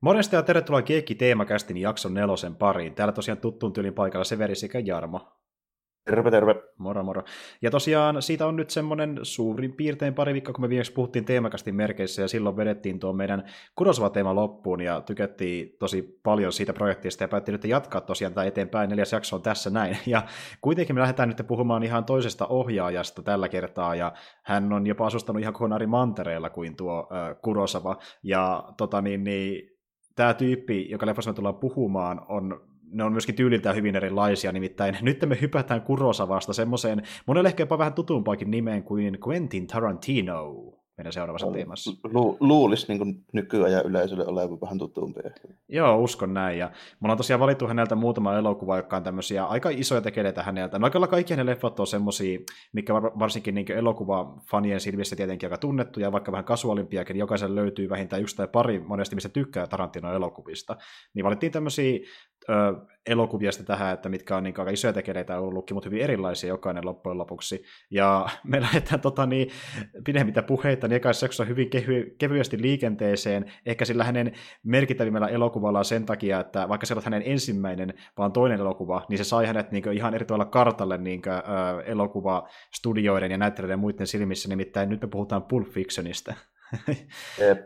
Morjesta ja tervetuloa Kiekki Teemakästin jakson nelosen pariin. Täällä tosiaan tuttuun tyylin paikalla Severi sekä Jarmo. Terve, terve. Moro, moro. Ja tosiaan siitä on nyt semmoinen suurin piirtein pari viikkoa, kun me viimeksi puhuttiin teemakastin merkeissä, ja silloin vedettiin tuo meidän Kurosava-teema loppuun, ja tykättiin tosi paljon siitä projektista, ja päätti nyt jatkaa tosiaan tätä eteenpäin. Neljäs jakso on tässä näin. Ja kuitenkin me lähdetään nyt puhumaan ihan toisesta ohjaajasta tällä kertaa, ja hän on jopa asustanut ihan kokonaan eri mantereella kuin tuo äh, Kurosava. Ja tota niin, niin tämä tyyppi, joka leffassa me tullaan puhumaan, on ne on myöskin tyyliltään hyvin erilaisia, nimittäin nyt me hypätään Kurosavasta semmoiseen, monelle ehkä jopa vähän tutumpaakin nimeen kuin Quentin Tarantino meidän seuraavassa teemassa. Lu- luulisi niin nykyajan yleisölle olevan vähän tutumpi. Joo, uskon näin. Ja mulla on tosiaan valittu häneltä muutama elokuva, joka on tämmöisiä aika isoja tekeleitä häneltä. No oikealla kaikki hänen leffat on semmosia, mikä varsinkin niin elokuva-fanien silmissä tietenkin aika tunnettuja, vaikka vähän kasuaalimpiakin, niin jokaisen löytyy vähintään yksi tai pari monesti, mistä tykkää Tarantino elokuvista. Niin valittiin tämmöisiä ö, elokuvia tähän, että mitkä on niin aika isoja tekeleitä ollutkin, mutta hyvin erilaisia jokainen loppujen lopuksi. Ja me lähdetään tota, niin, pidemmittä puheita, niin ekaisessa jaksossa hyvin kevy- kevyesti liikenteeseen, ehkä sillä hänen merkittävimmällä elokuvalla sen takia, että vaikka se on hänen ensimmäinen, vaan toinen elokuva, niin se sai hänet niin ihan eri tavalla kartalle niin kuin, ö, elokuvastudioiden ja näyttelijöiden muiden silmissä, nimittäin nyt me puhutaan Pulp Fictionista. Jep,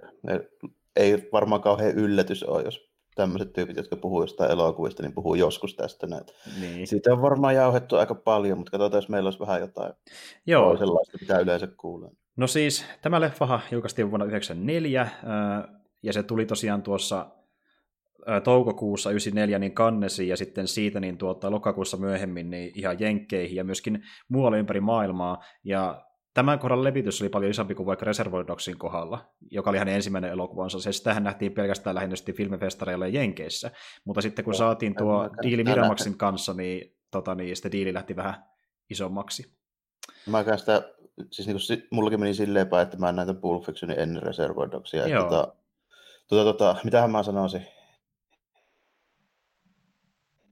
ei varmaan kauhean yllätys ole, jos tämmöiset tyypit, jotka puhuu jostain elokuvista, niin puhuu joskus tästä näitä. Niin. Siitä on varmaan jauhettu aika paljon, mutta katsotaan, jos meillä olisi vähän jotain Joo. sellaista, mitä yleensä kuulee. No siis, tämä leffa julkaistiin vuonna 1994, ja se tuli tosiaan tuossa toukokuussa 94 niin kannesi ja sitten siitä niin tuota, lokakuussa myöhemmin niin ihan jenkkeihin ja myöskin muualle ympäri maailmaa. Ja tämän kohdan levitys oli paljon isompi kuin vaikka Reservoir Dogsin kohdalla, joka oli hänen ensimmäinen elokuvansa. Se sitähän nähtiin pelkästään lähinnä filmifestareilla ja Jenkeissä. Mutta sitten kun saatiin tuo diili Miramaxin kanssa, niin, tota, niin sitten diili lähti vähän isommaksi. Mä sitä, siis niin kuin, mullakin meni silleen päin, että mä näin tämän Pulp Fictionin ennen Reservoir Dogsia. Joo. Tota, tota, tota, mitähän mä sanoisin?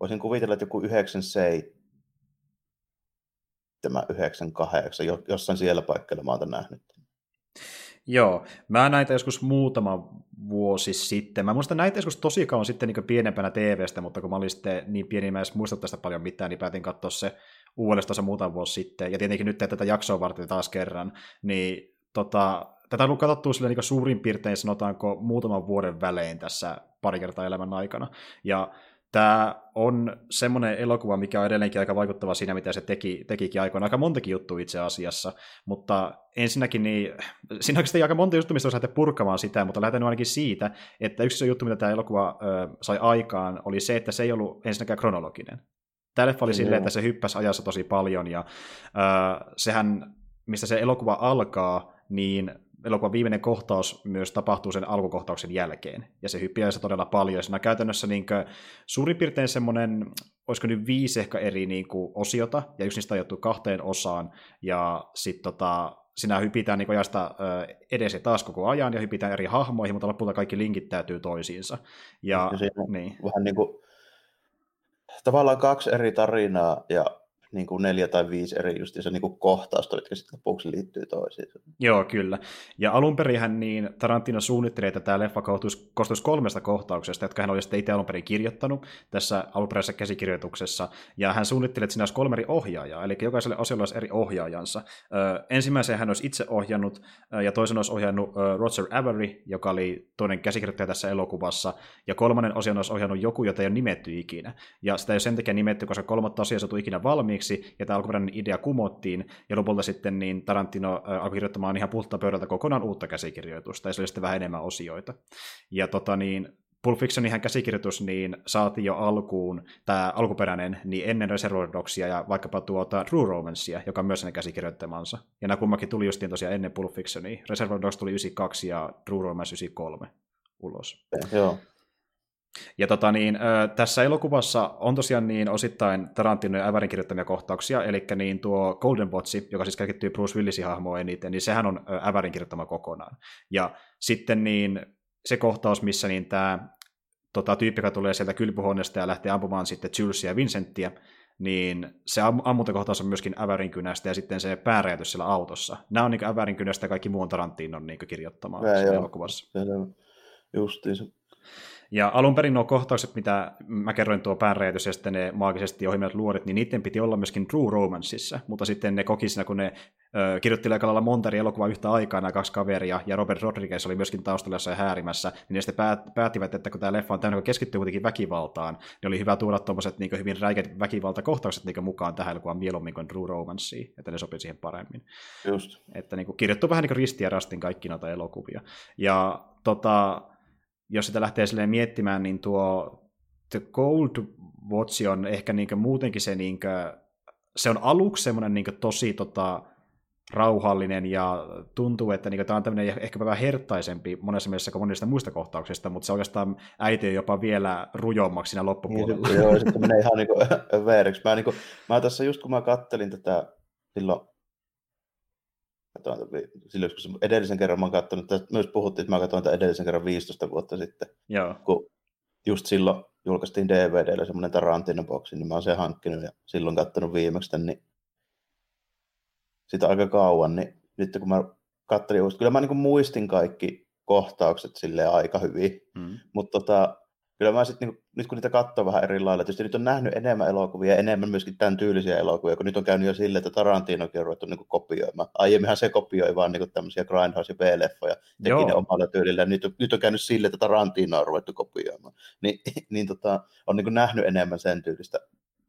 Voisin kuvitella, että joku 97 98, jossain siellä paikalla mä oon nähnyt. Joo, mä näitä joskus muutama vuosi sitten. Mä muistan näitä joskus tosi kauan sitten niin pienempänä TVstä, mutta kun mä olin sitten niin pieni, mä en muista tästä paljon mitään, niin päätin katsoa se uudestaan muutama vuosi sitten. Ja tietenkin nyt tätä jaksoa varten taas kerran, niin tota, tätä on katsottua sille niin suurin piirtein sanotaanko muutaman vuoden välein tässä pari kertaa elämän aikana. Ja tämä on semmoinen elokuva, mikä on edelleenkin aika vaikuttava siinä, mitä se teki, tekikin aikoina. Aika montakin juttu itse asiassa, mutta ensinnäkin niin, siinä oikeasti aika monta juttu, mistä lähteä purkamaan sitä, mutta lähdetään ainakin siitä, että yksi juttu, mitä tämä elokuva ö, sai aikaan, oli se, että se ei ollut ensinnäkään kronologinen. Tämä leffa oli silleen, että se hyppäsi ajassa tosi paljon, ja ö, sehän, mistä se elokuva alkaa, niin elokuvan viimeinen kohtaus myös tapahtuu sen alkukohtauksen jälkeen, ja se hyppiää se todella paljon. Siinä on käytännössä niin kuin, suurin piirtein semmoinen, olisiko nyt viisi ehkä eri niin kuin, osiota, ja yksi niistä on kahteen osaan, ja sitten tota, sinä hypitään niin ajasta edes ja taas koko ajan, ja hypitään eri hahmoihin, mutta lopulta kaikki linkittäytyy toisiinsa. Ja, ja niin. vähän niin kuin, tavallaan kaksi eri tarinaa, ja niin kuin neljä tai viisi eri se niin kuin kohtausta, jotka sitten lopuksi liittyy toisiinsa. Joo, kyllä. Ja alun perin niin Tarantino suunnitteli, että tämä leffa koostuisi, kolmesta kohtauksesta, jotka hän oli sitten itse alun perin kirjoittanut tässä alunperäisessä käsikirjoituksessa. Ja hän suunnitteli, että siinä olisi kolme eri ohjaajaa, eli jokaiselle osiolle olisi eri ohjaajansa. Ö, ensimmäisen hän olisi itse ohjannut, ja toisen olisi ohjannut Roger Avery, joka oli toinen käsikirjoittaja tässä elokuvassa, ja kolmannen osion olisi ohjannut joku, jota ei ole nimetty ikinä. Ja sitä ei ole sen takia nimetty, koska kolmatta asiaa ikinä valmiiksi, valmiiksi, ja tämä alkuperäinen idea kumottiin, ja lopulta sitten niin Tarantino alkoi kirjoittamaan ihan puhta pöydältä kokonaan uutta käsikirjoitusta, ja se oli sitten vähän enemmän osioita. Ja tota niin, Pulp Fictionin käsikirjoitus niin saatiin jo alkuun, tämä alkuperäinen, niin ennen Reservoir ja vaikkapa tuota True Romancea, joka on myös hänen käsikirjoittamansa. Ja nämä kummakin tuli justiin tosiaan ennen Pulp Fictionia. Reservoir Dogs tuli 92 ja True Romance 93 ulos. Joo. Ja tota niin, tässä elokuvassa on tosiaan niin osittain Tarantino ja Ävärin kirjoittamia kohtauksia, eli niin tuo Golden Botsi, joka siis keskittyy Bruce Willisin hahmoon eniten, niin sehän on Ävärin kirjoittama kokonaan. Ja sitten niin se kohtaus, missä niin tämä tota, tyyppi, joka tulee sieltä kylpyhuoneesta ja lähtee ampumaan sitten Julesia ja Vincenttiä, niin se am- ammuntakohtaus on myöskin Ävärin kynästä ja sitten se pääräjätys siellä autossa. Nämä on niin Ävärin kynästä ja kaikki muu on Tarantinon niin kirjoittamaa elokuvassa. Justiinsa. Ja alun perin nuo kohtaukset, mitä mä kerroin tuo päänräjätys ja sitten ne maagisesti ohjelmat luodit, niin niiden piti olla myöskin True Romanceissa, mutta sitten ne koki siinä, kun ne ö, kirjoitti aika lailla monta eri elokuvaa yhtä aikaa, nämä kaksi kaveria, ja Robert Rodriguez oli myöskin taustalla jossain häärimässä, niin ne sitten päät, päättivät, että kun tämä leffa on täynnä, keskittyy kuitenkin väkivaltaan, niin oli hyvä tuoda tuommoiset niin hyvin räikeät väkivaltakohtaukset niin mukaan tähän elokuvaan mieluummin kuin True Romanceen, että ne sopii siihen paremmin. Just. Että niin kuin, kirjoittu vähän niin kuin risti ja rastin kaikki noita elokuvia. Ja tota, jos sitä lähtee silleen miettimään, niin tuo The Gold Watch on ehkä niin muutenkin se, niin kuin, se on aluksi semmoinen niin tosi tota, rauhallinen ja tuntuu, että niin tämä on tämmöinen ehkä vähän herttaisempi monessa mielessä kuin monista muista kohtauksista, mutta se oikeastaan äiti jopa vielä rujommaksi siinä loppupuolella. Niin, joo, sitten menee ihan niin kuin, Mä, niin mä tässä just kun mä kattelin tätä silloin silloin, kun edellisen kerran mä oon katsonut, että myös puhuttiin, että mä katsoin tämän edellisen kerran 15 vuotta sitten, Joo. kun just silloin julkaistiin DVDllä semmoinen Tarantino-boksi, niin mä oon sen hankkinut ja silloin katsonut viimeksi tämän, niin sitä aika kauan, niin nyt kun mä katselin, kyllä mä niin muistin kaikki kohtaukset sille aika hyvin, mm. mutta tota, kyllä mä sitten, niin, nyt kun niitä katsoo vähän eri lailla, tietysti nyt on nähnyt enemmän elokuvia, enemmän myöskin tämän tyylisiä elokuvia, kun nyt on käynyt jo silleen, että Tarantinokin on ruvettu niin kopioimaan. Aiemminhan se kopioi vaan niin tämmöisiä Grindhouse- ja B-leffoja, teki ne omalla tyylillä, nyt on, nyt on käynyt silleen, että Tarantino on ruvettu kopioimaan. Ni, niin tota, on niin nähnyt enemmän sen tyylistä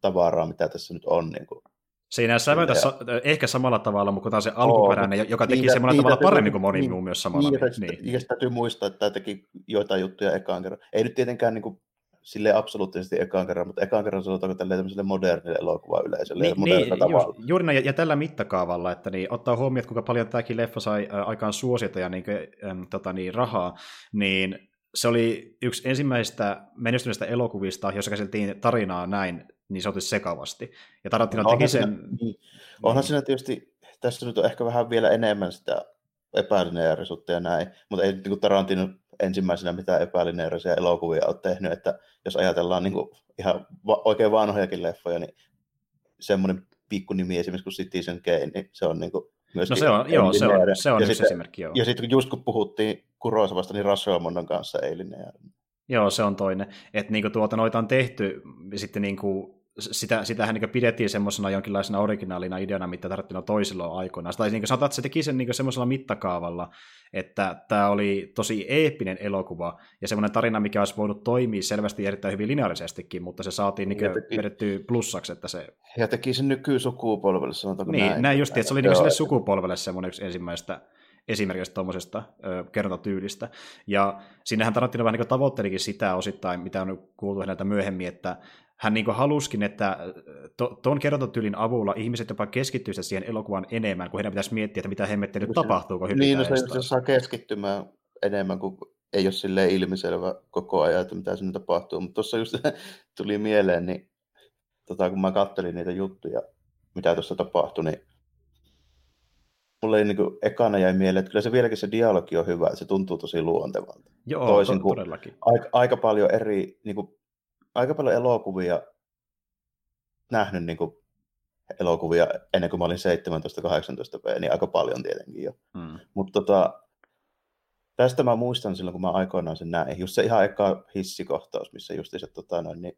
tavaraa, mitä tässä nyt on. Niin kuin Siinä ei säväytä sa- ehkä samalla tavalla, mutta tämä se alkuperäinen, oh, joka teki niitä, semmoinen tavalla paremmin kuin moni niin, muu myös samalla. Niin, niin. Ja täytyy muistaa, että tämä teki joitain juttuja ekaan kerran. Ei nyt tietenkään niin kuin, sille absoluuttisesti ekaan kerran, mutta ekaan kerran sanotaanko tämmöiselle modernille elokuvayleisölle niin, niin, tavalla. Ju, juuri näin, ja, tällä mittakaavalla, että niin, ottaa huomioon, kuinka paljon tämäkin leffa sai ä, aikaan suosiota ja niin, äm, tota, niin, rahaa, niin se oli yksi ensimmäistä menestyneistä elokuvista, jossa käsiteltiin tarinaa näin niin sanotusti sekavasti. Ja Tarantino no, teki sen... Siinä, niin. Onhan siinä tietysti, tässä nyt on ehkä vähän vielä enemmän sitä epälineaarisuutta ja näin, mutta ei niin Tarantino ensimmäisenä mitään epälineaarisia elokuvia ole tehnyt, että jos ajatellaan niin kuin ihan va- oikein vanhojakin leffoja, niin semmoinen pikkunimi esimerkiksi kuin Citizen Kane, niin se on niin kuin no se on, joo, se on, se on ja yksi sitten, esimerkki, joo. Ja sitten just kun puhuttiin Kurosavasta, niin Rashomondon kanssa ei lineaarinen. Joo, se on toinen. Että niinku tuota, noita on tehty sitten niinku sitä, sitähän niin pidettiin semmoisena jonkinlaisena originaalina ideana, mitä tarvittiin toisilla aikoina. Tai niin sanotaan, että se teki sen niin semmoisella mittakaavalla, että tämä oli tosi eeppinen elokuva ja semmoinen tarina, mikä olisi voinut toimia selvästi erittäin hyvin lineaarisestikin, mutta se saatiin niin teki, vedettyä plussaksi. Että se... Ja teki sen nykysukupolvelle, sanotaanko niin, näin. näin just, että se oli niin sille sukupolvelle semmoinen yksi ensimmäistä esimerkiksi tuommoisesta kerrontatyylistä. Ja sinnehän Tarantino vähän niin tavoittelikin sitä osittain, mitä on kuultu häneltä myöhemmin, että hän niin haluskin, että tuon kerrontatyylin avulla ihmiset jopa keskittyisivät siihen elokuvaan enemmän, kun heidän pitäisi miettiä, että mitä hemmettä nyt tapahtuu, kun Niin, no se, se saa keskittymään enemmän, kuin ei ole sille ilmiselvä koko ajan, että mitä sinne tapahtuu. Mutta tuossa just tuli mieleen, niin tota, kun mä kattelin niitä juttuja, mitä tuossa tapahtui, niin mulle ei niin kuin, ekana jäi mieleen, että kyllä se vieläkin se dialogi on hyvä, että se tuntuu tosi luontevalta. Joo, Toisin to- todellakin. Aika, aika paljon eri niin kuin, aika paljon elokuvia nähnyt niin kuin elokuvia ennen kuin mä olin 17-18 V, niin aika paljon tietenkin jo. Mm. Mutta tota, tästä mä muistan silloin, kun mä aikoinaan sen näin. Just se ihan eka hissikohtaus, missä just se tota, noin, niin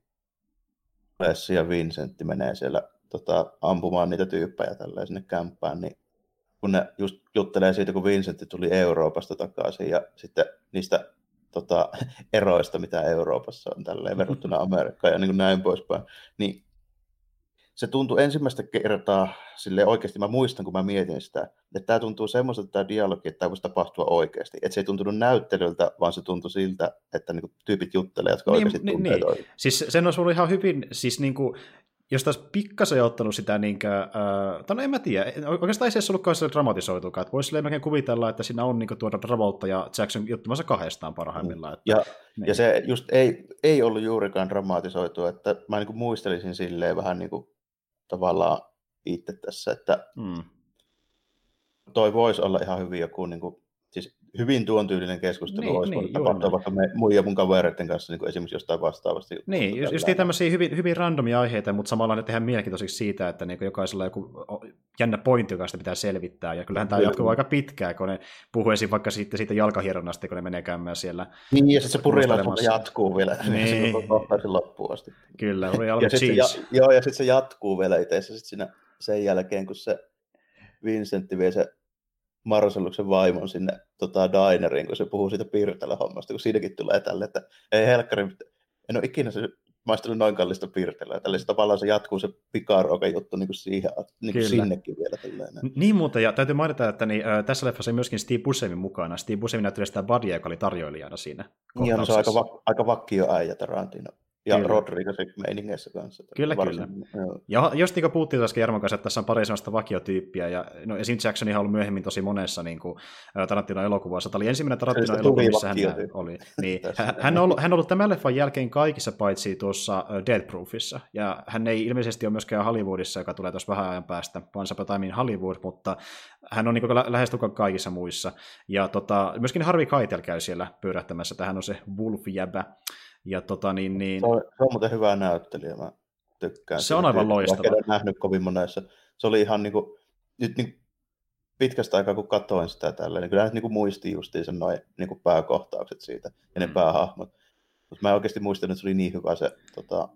Lessi ja Vincentti menee siellä tota, ampumaan niitä tyyppejä tälleen sinne kämppään, niin kun ne just juttelee siitä, kun Vincentti tuli Euroopasta takaisin ja sitten niistä tota, eroista, mitä Euroopassa on tälleen verrattuna Amerikkaan ja niin kuin näin poispäin, niin se tuntui ensimmäistä kertaa sille oikeasti, mä muistan, kun mä mietin sitä, että tämä tuntuu semmoiselta tämä dialogi, että tämä voisi tapahtua oikeasti. Että se ei tuntunut näyttelyltä, vaan se tuntui siltä, että niinku tyypit juttelee, jotka niin, oikeasti niin, tuntee niin. Siis sen olisi ollut ihan hyvin, siis niinku, jos taas pikkasen ottanut sitä, niin kuin, äh, tai no en mä tiedä, oikeastaan ei se edes ollutkaan sille dramatisoitukaan, että voisi melkein kuvitella, että siinä on niin kuin, tuoda Travolta ja Jackson juttumassa kahdestaan parhaimmillaan. Että, ja, niin. ja se just ei, ei ollut juurikaan dramatisoitu, että mä niin kuin muistelisin silleen vähän niin kuin, tavallaan itse tässä, että mm. toi voisi olla ihan hyvin joku, niin kuin, hyvin tuon tyylinen keskustelu niin, olisi niin, tapahtua vaikka me muija mun kavereiden kanssa niin esimerkiksi jostain vastaavasti. Niin, just, just tämmöisiä hyvin, hyvin randomia aiheita, mutta samalla ne tehdään mielenkiintoisiksi siitä, että niin jokaisella on joku jännä pointti, joka sitä pitää selvittää, ja kyllähän tämä jatkuu aika pitkään, kun ne puhuu esim. vaikka sitten siitä jalkahieronnasta, kun ne menee käymään siellä. Niin, ja sitten se purilla jatkuu vielä, niin. se loppuun asti. Kyllä, ja sit ja, Joo, ja sitten se jatkuu vielä itse sitten siinä sen jälkeen, kun se Vincentti vie se Marcelluksen vaimon sinne tota, dineriin, kun se puhuu siitä piirtellä hommasta, kun siinäkin tulee tälle, että ei helkkari, en ole ikinä se maistellut noin kallista piirtelyä. Tällä tavallaan se jatkuu se pikaruoka juttu niin kuin siihen, niin kuin sinnekin vielä. Tällainen. Niin muuten, ja täytyy mainita, että niin, äh, tässä leffassa on myöskin Steve Buscemi mukana. Steve Buscemi näyttelee sitä Badia, joka oli tarjoilijana siinä. Niin, no, se on aika, va- aika vakkio äijä Tarantino. Ja kyllä. Rodriguez meiningeissä kanssa. Kyllä, varsin, kyllä. Joo. Ja just niin kuin puhuttiin taas Jarmon kanssa, että tässä on pari sellaista vakiotyyppiä, ja no, esim. Jackson on ollut myöhemmin tosi monessa niin kuin, Tarantino elokuvassa. Tämä oli ensimmäinen Tarantino elokuva, missä hän oli. Niin, hän, on ollut, hän on ollut tämän leffan jälkeen kaikissa paitsi tuossa Dead Proofissa, ja hän ei ilmeisesti ole myöskään Hollywoodissa, joka tulee tuossa vähän ajan päästä, Once Upon Time in Hollywood, mutta hän on niin kuin, lähestulkoon kaikissa muissa. Ja tota, myöskin Harvey Keitel käy siellä pyörähtämässä, tähän on se Wolf-jäbä. Ja tota, niin, niin... Se, on, se on muuten hyvä näyttelijä, mä tykkään. Se on aivan loistava. En nähnyt kovin monessa. Se oli ihan niin kuin, nyt niin pitkästä aikaa, kun katsoin sitä tällä, niin kyllä nyt niin muisti justiin sen noin niin kuin pääkohtaukset siitä ja ne mm. päähahmot. Mutta mä en oikeasti muistanut, että se oli niin hyvä se tota,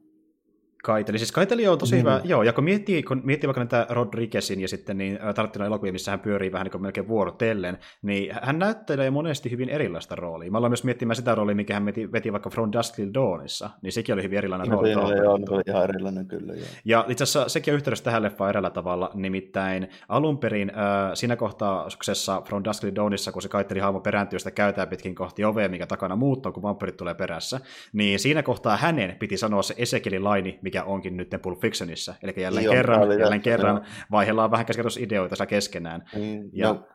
Kaiteli. Siis Kaiteli on tosi mm. hyvä, joo, ja kun miettii, kun miettii vaikka näitä Rodriguezin ja sitten niin Tarantino elokuvia, missä hän pyörii vähän niin kuin melkein vuorotellen, niin hän näyttelee monesti hyvin erilaista roolia. Mä aloin myös miettimään sitä roolia, mikä hän veti, veti vaikka From Dusk Till Dawnissa, niin sekin oli hyvin erilainen no, rooli. Oli, joo, oli ihan erilainen kyllä, joo. Ja itse asiassa sekin on yhteydessä tähän leffaan eräällä tavalla, nimittäin alun perin äh, siinä kohtauksessa From Dusk Till Dawnissa, kun se Kaiteli hahmo perääntyy sitä käytää pitkin kohti ovea, mikä takana muuttuu, kun vampyrit tulee perässä, niin siinä kohtaa hänen piti sanoa se Esekielin laini, mikä onkin nyt Pulp Fictionissa. Eli jälleen Joo, kerran, jälleen jälleen kerran vaihdellaan vähän ideoita keskenään. Mm, ja... no,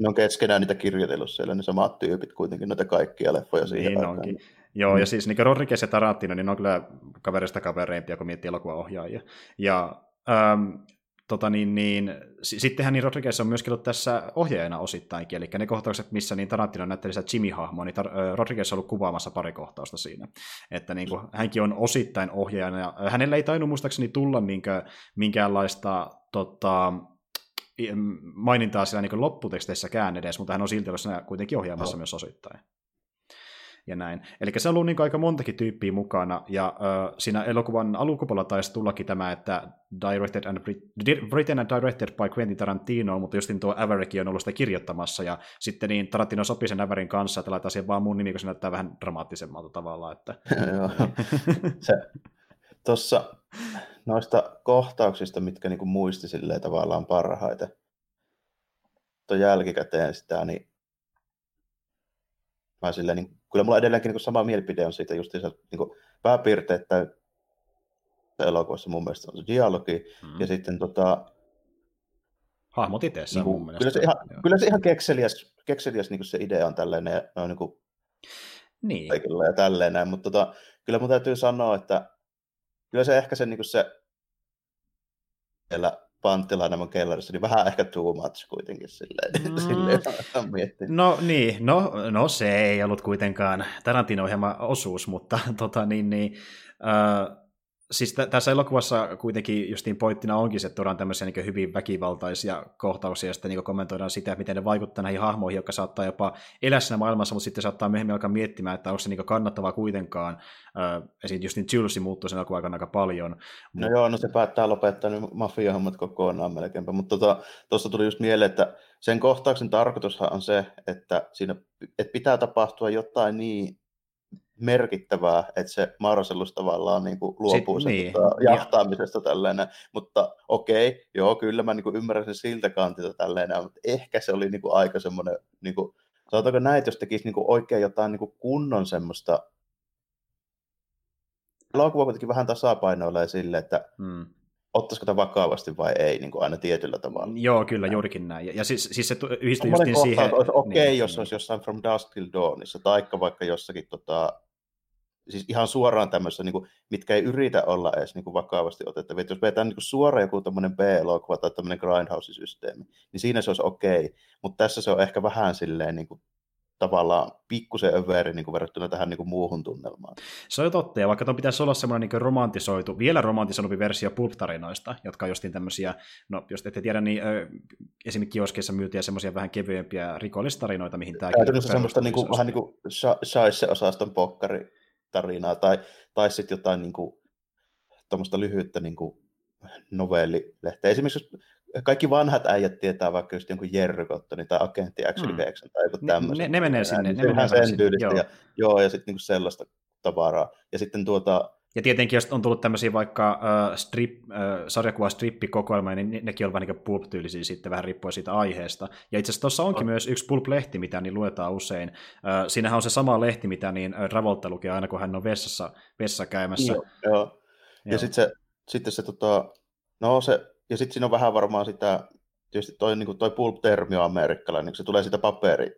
ne on keskenään niitä kirjoitellut siellä, ne samat tyypit kuitenkin, noita kaikkia leffoja siihen niin onkin. Joo, mm. ja siis niin Rodriguez ja Tarantino, niin ne on kyllä kaverista kavereimpia, kun miettii elokuvaohjaajia. Ja ähm, tota niin, niin, sittenhän niin Rodriguez on myöskin ollut tässä ohjaajana osittainkin, eli ne kohtaukset, missä niin Tarantino näytteli sitä Jimmy-hahmoa, niin Tar- Rodriguez on ollut kuvaamassa pari kohtausta siinä. Että niin kuin, hänkin on osittain ohjaajana, ja hänellä ei tainnut muistaakseni tulla niinkö, minkäänlaista tota, mainintaa siellä niin lopputeksteissäkään edes, mutta hän on silti ollut kuitenkin ohjaamassa no. myös osittain ja näin. Eli se on ollut niin aika montakin tyyppiä mukana, ja äh, siinä elokuvan alukupuolella taisi tullakin tämä, että directed and written and directed by Quentin Tarantino, mutta justin tuo Averick on ollut sitä kirjoittamassa, ja sitten niin Tarantino sopi sen Averin kanssa, että laittaa siihen vaan mun nimi, kun se näyttää vähän dramaattisemmalta tavalla. Että... se, tuossa noista kohtauksista, mitkä niinku muisti silleen tavallaan parhaiten, jälkikäteen sitä, niin mä silleen, niin, kyllä mulla edelleenkin niin sama mielipide on siitä just niin pääpiirteitä elokuvassa mun mielestä on se dialogi, mm. ja sitten tota, Hahmot itse niin mun mielestä. Kyllä se ihan, kyllä se ihan kekseliäs, kekseliäs niin se idea on tällainen, on niin kuin niin. kaikilla ja tälleen näin, mutta tota, kyllä mun täytyy sanoa, että kyllä se ehkä se, niin se siellä panttilainamon kellarissa, niin vähän ehkä too much kuitenkin silleen, mm. silleen No niin, no, no se ei ollut kuitenkaan Tarantino-ohjelma osuus, mutta tota niin, niin äh, siis t- tässä elokuvassa kuitenkin justiin pointtina onkin se, että tuodaan tämmöisiä niin hyvin väkivaltaisia kohtauksia, ja sitten niin kommentoidaan sitä, miten ne vaikuttaa näihin hahmoihin, jotka saattaa jopa elää siinä maailmassa, mutta sitten saattaa myöhemmin alkaa miettimään, että onko se niin kannattavaa kuitenkaan. Äh, esimerkiksi just niin Julesi muuttuu sen elokuvan aikana aika paljon. No joo, no se päättää lopettaa nyt mafiahommat kokonaan melkeinpä, mutta tuossa tota, tuli just mieleen, että sen kohtauksen tarkoitushan on se, että siinä että pitää tapahtua jotain niin merkittävää, että se Marcellus tavallaan niin kuin luopuu sen niin. tota, jahtaamisesta ja. tällainen, mutta okei, joo, kyllä mä niin kuin ymmärrän sen siltä kantilta tällainen, mutta ehkä se oli niin kuin aika semmoinen, niin kuin, sanotaanko näin, että jos tekisi niin kuin oikein jotain niin kuin kunnon semmoista, elokuva kuitenkin vähän tasapainoilee sille, että hmm ottaisiko tämä vakavasti vai ei, niin kuin aina tietyllä tavalla. Joo, kyllä, juurikin näin. Ja, ja siis, siis se yhdistyy just siihen... Okei, okay, niin, jos niin. olisi jossain From Dusk Till Dawnissa, taikka vaikka jossakin tota, siis ihan suoraan tämmöisessä, niin kuin, mitkä ei yritä olla edes niin kuin vakavasti otettavia. Jos vetään niin kuin suoraan joku tämmöinen B-elokuva tai tämmöinen grindhouse-systeemi, niin siinä se olisi okei, okay. mutta tässä se on ehkä vähän silleen niin kuin, tavallaan pikkusen överi niin kuin verrattuna tähän niin kuin muuhun tunnelmaan. Se on totta, ja vaikka tuon pitäisi olla semmoinen niin romantisoitu, vielä romantisoitu versio pulp-tarinoista, jotka on justiin tämmöisiä, no jos ette tiedä, niin ö, esimerkiksi kioskeissa myytiä semmoisia vähän kevyempiä rikollistarinoita, mihin tämä... Käytännössä semmoista niin kuin, vähän niin kuin Shaisse-osaston pokkari tarinaa, tai, tai sitten jotain niin kuin, tuommoista lyhyttä niin kuin novellilehteä. Esimerkiksi kaikki vanhat äijät tietää vaikka just jonkun Jerry Cottonin tai Agentti X mm. tai joku tämmöisen. Ne, ne, menee sinne. Ne, menee sen tyylistä. Joo. Ja, joo, ja sitten niinku sellaista tavaraa. Ja sitten tuota, ja tietenkin, jos on tullut tämmöisiä vaikka uh, strip, uh, sarjakuva strippikokoelma, niin nekin on vähän niin pulp-tyylisiä sitten, vähän riippuen siitä aiheesta. Ja itse asiassa tuossa onkin on. myös yksi pulp-lehti, mitä niin luetaan usein. Uh, siinähän on se sama lehti, mitä niin Travolta lukee aina, kun hän on vessassa, vessassa käymässä. Joo, joo. Ja sitten se, sitten se tota, no se ja sitten siinä on vähän varmaan sitä, tietysti toi, niin toi pulp-termi on amerikkalainen, niin se tulee sitä paperi,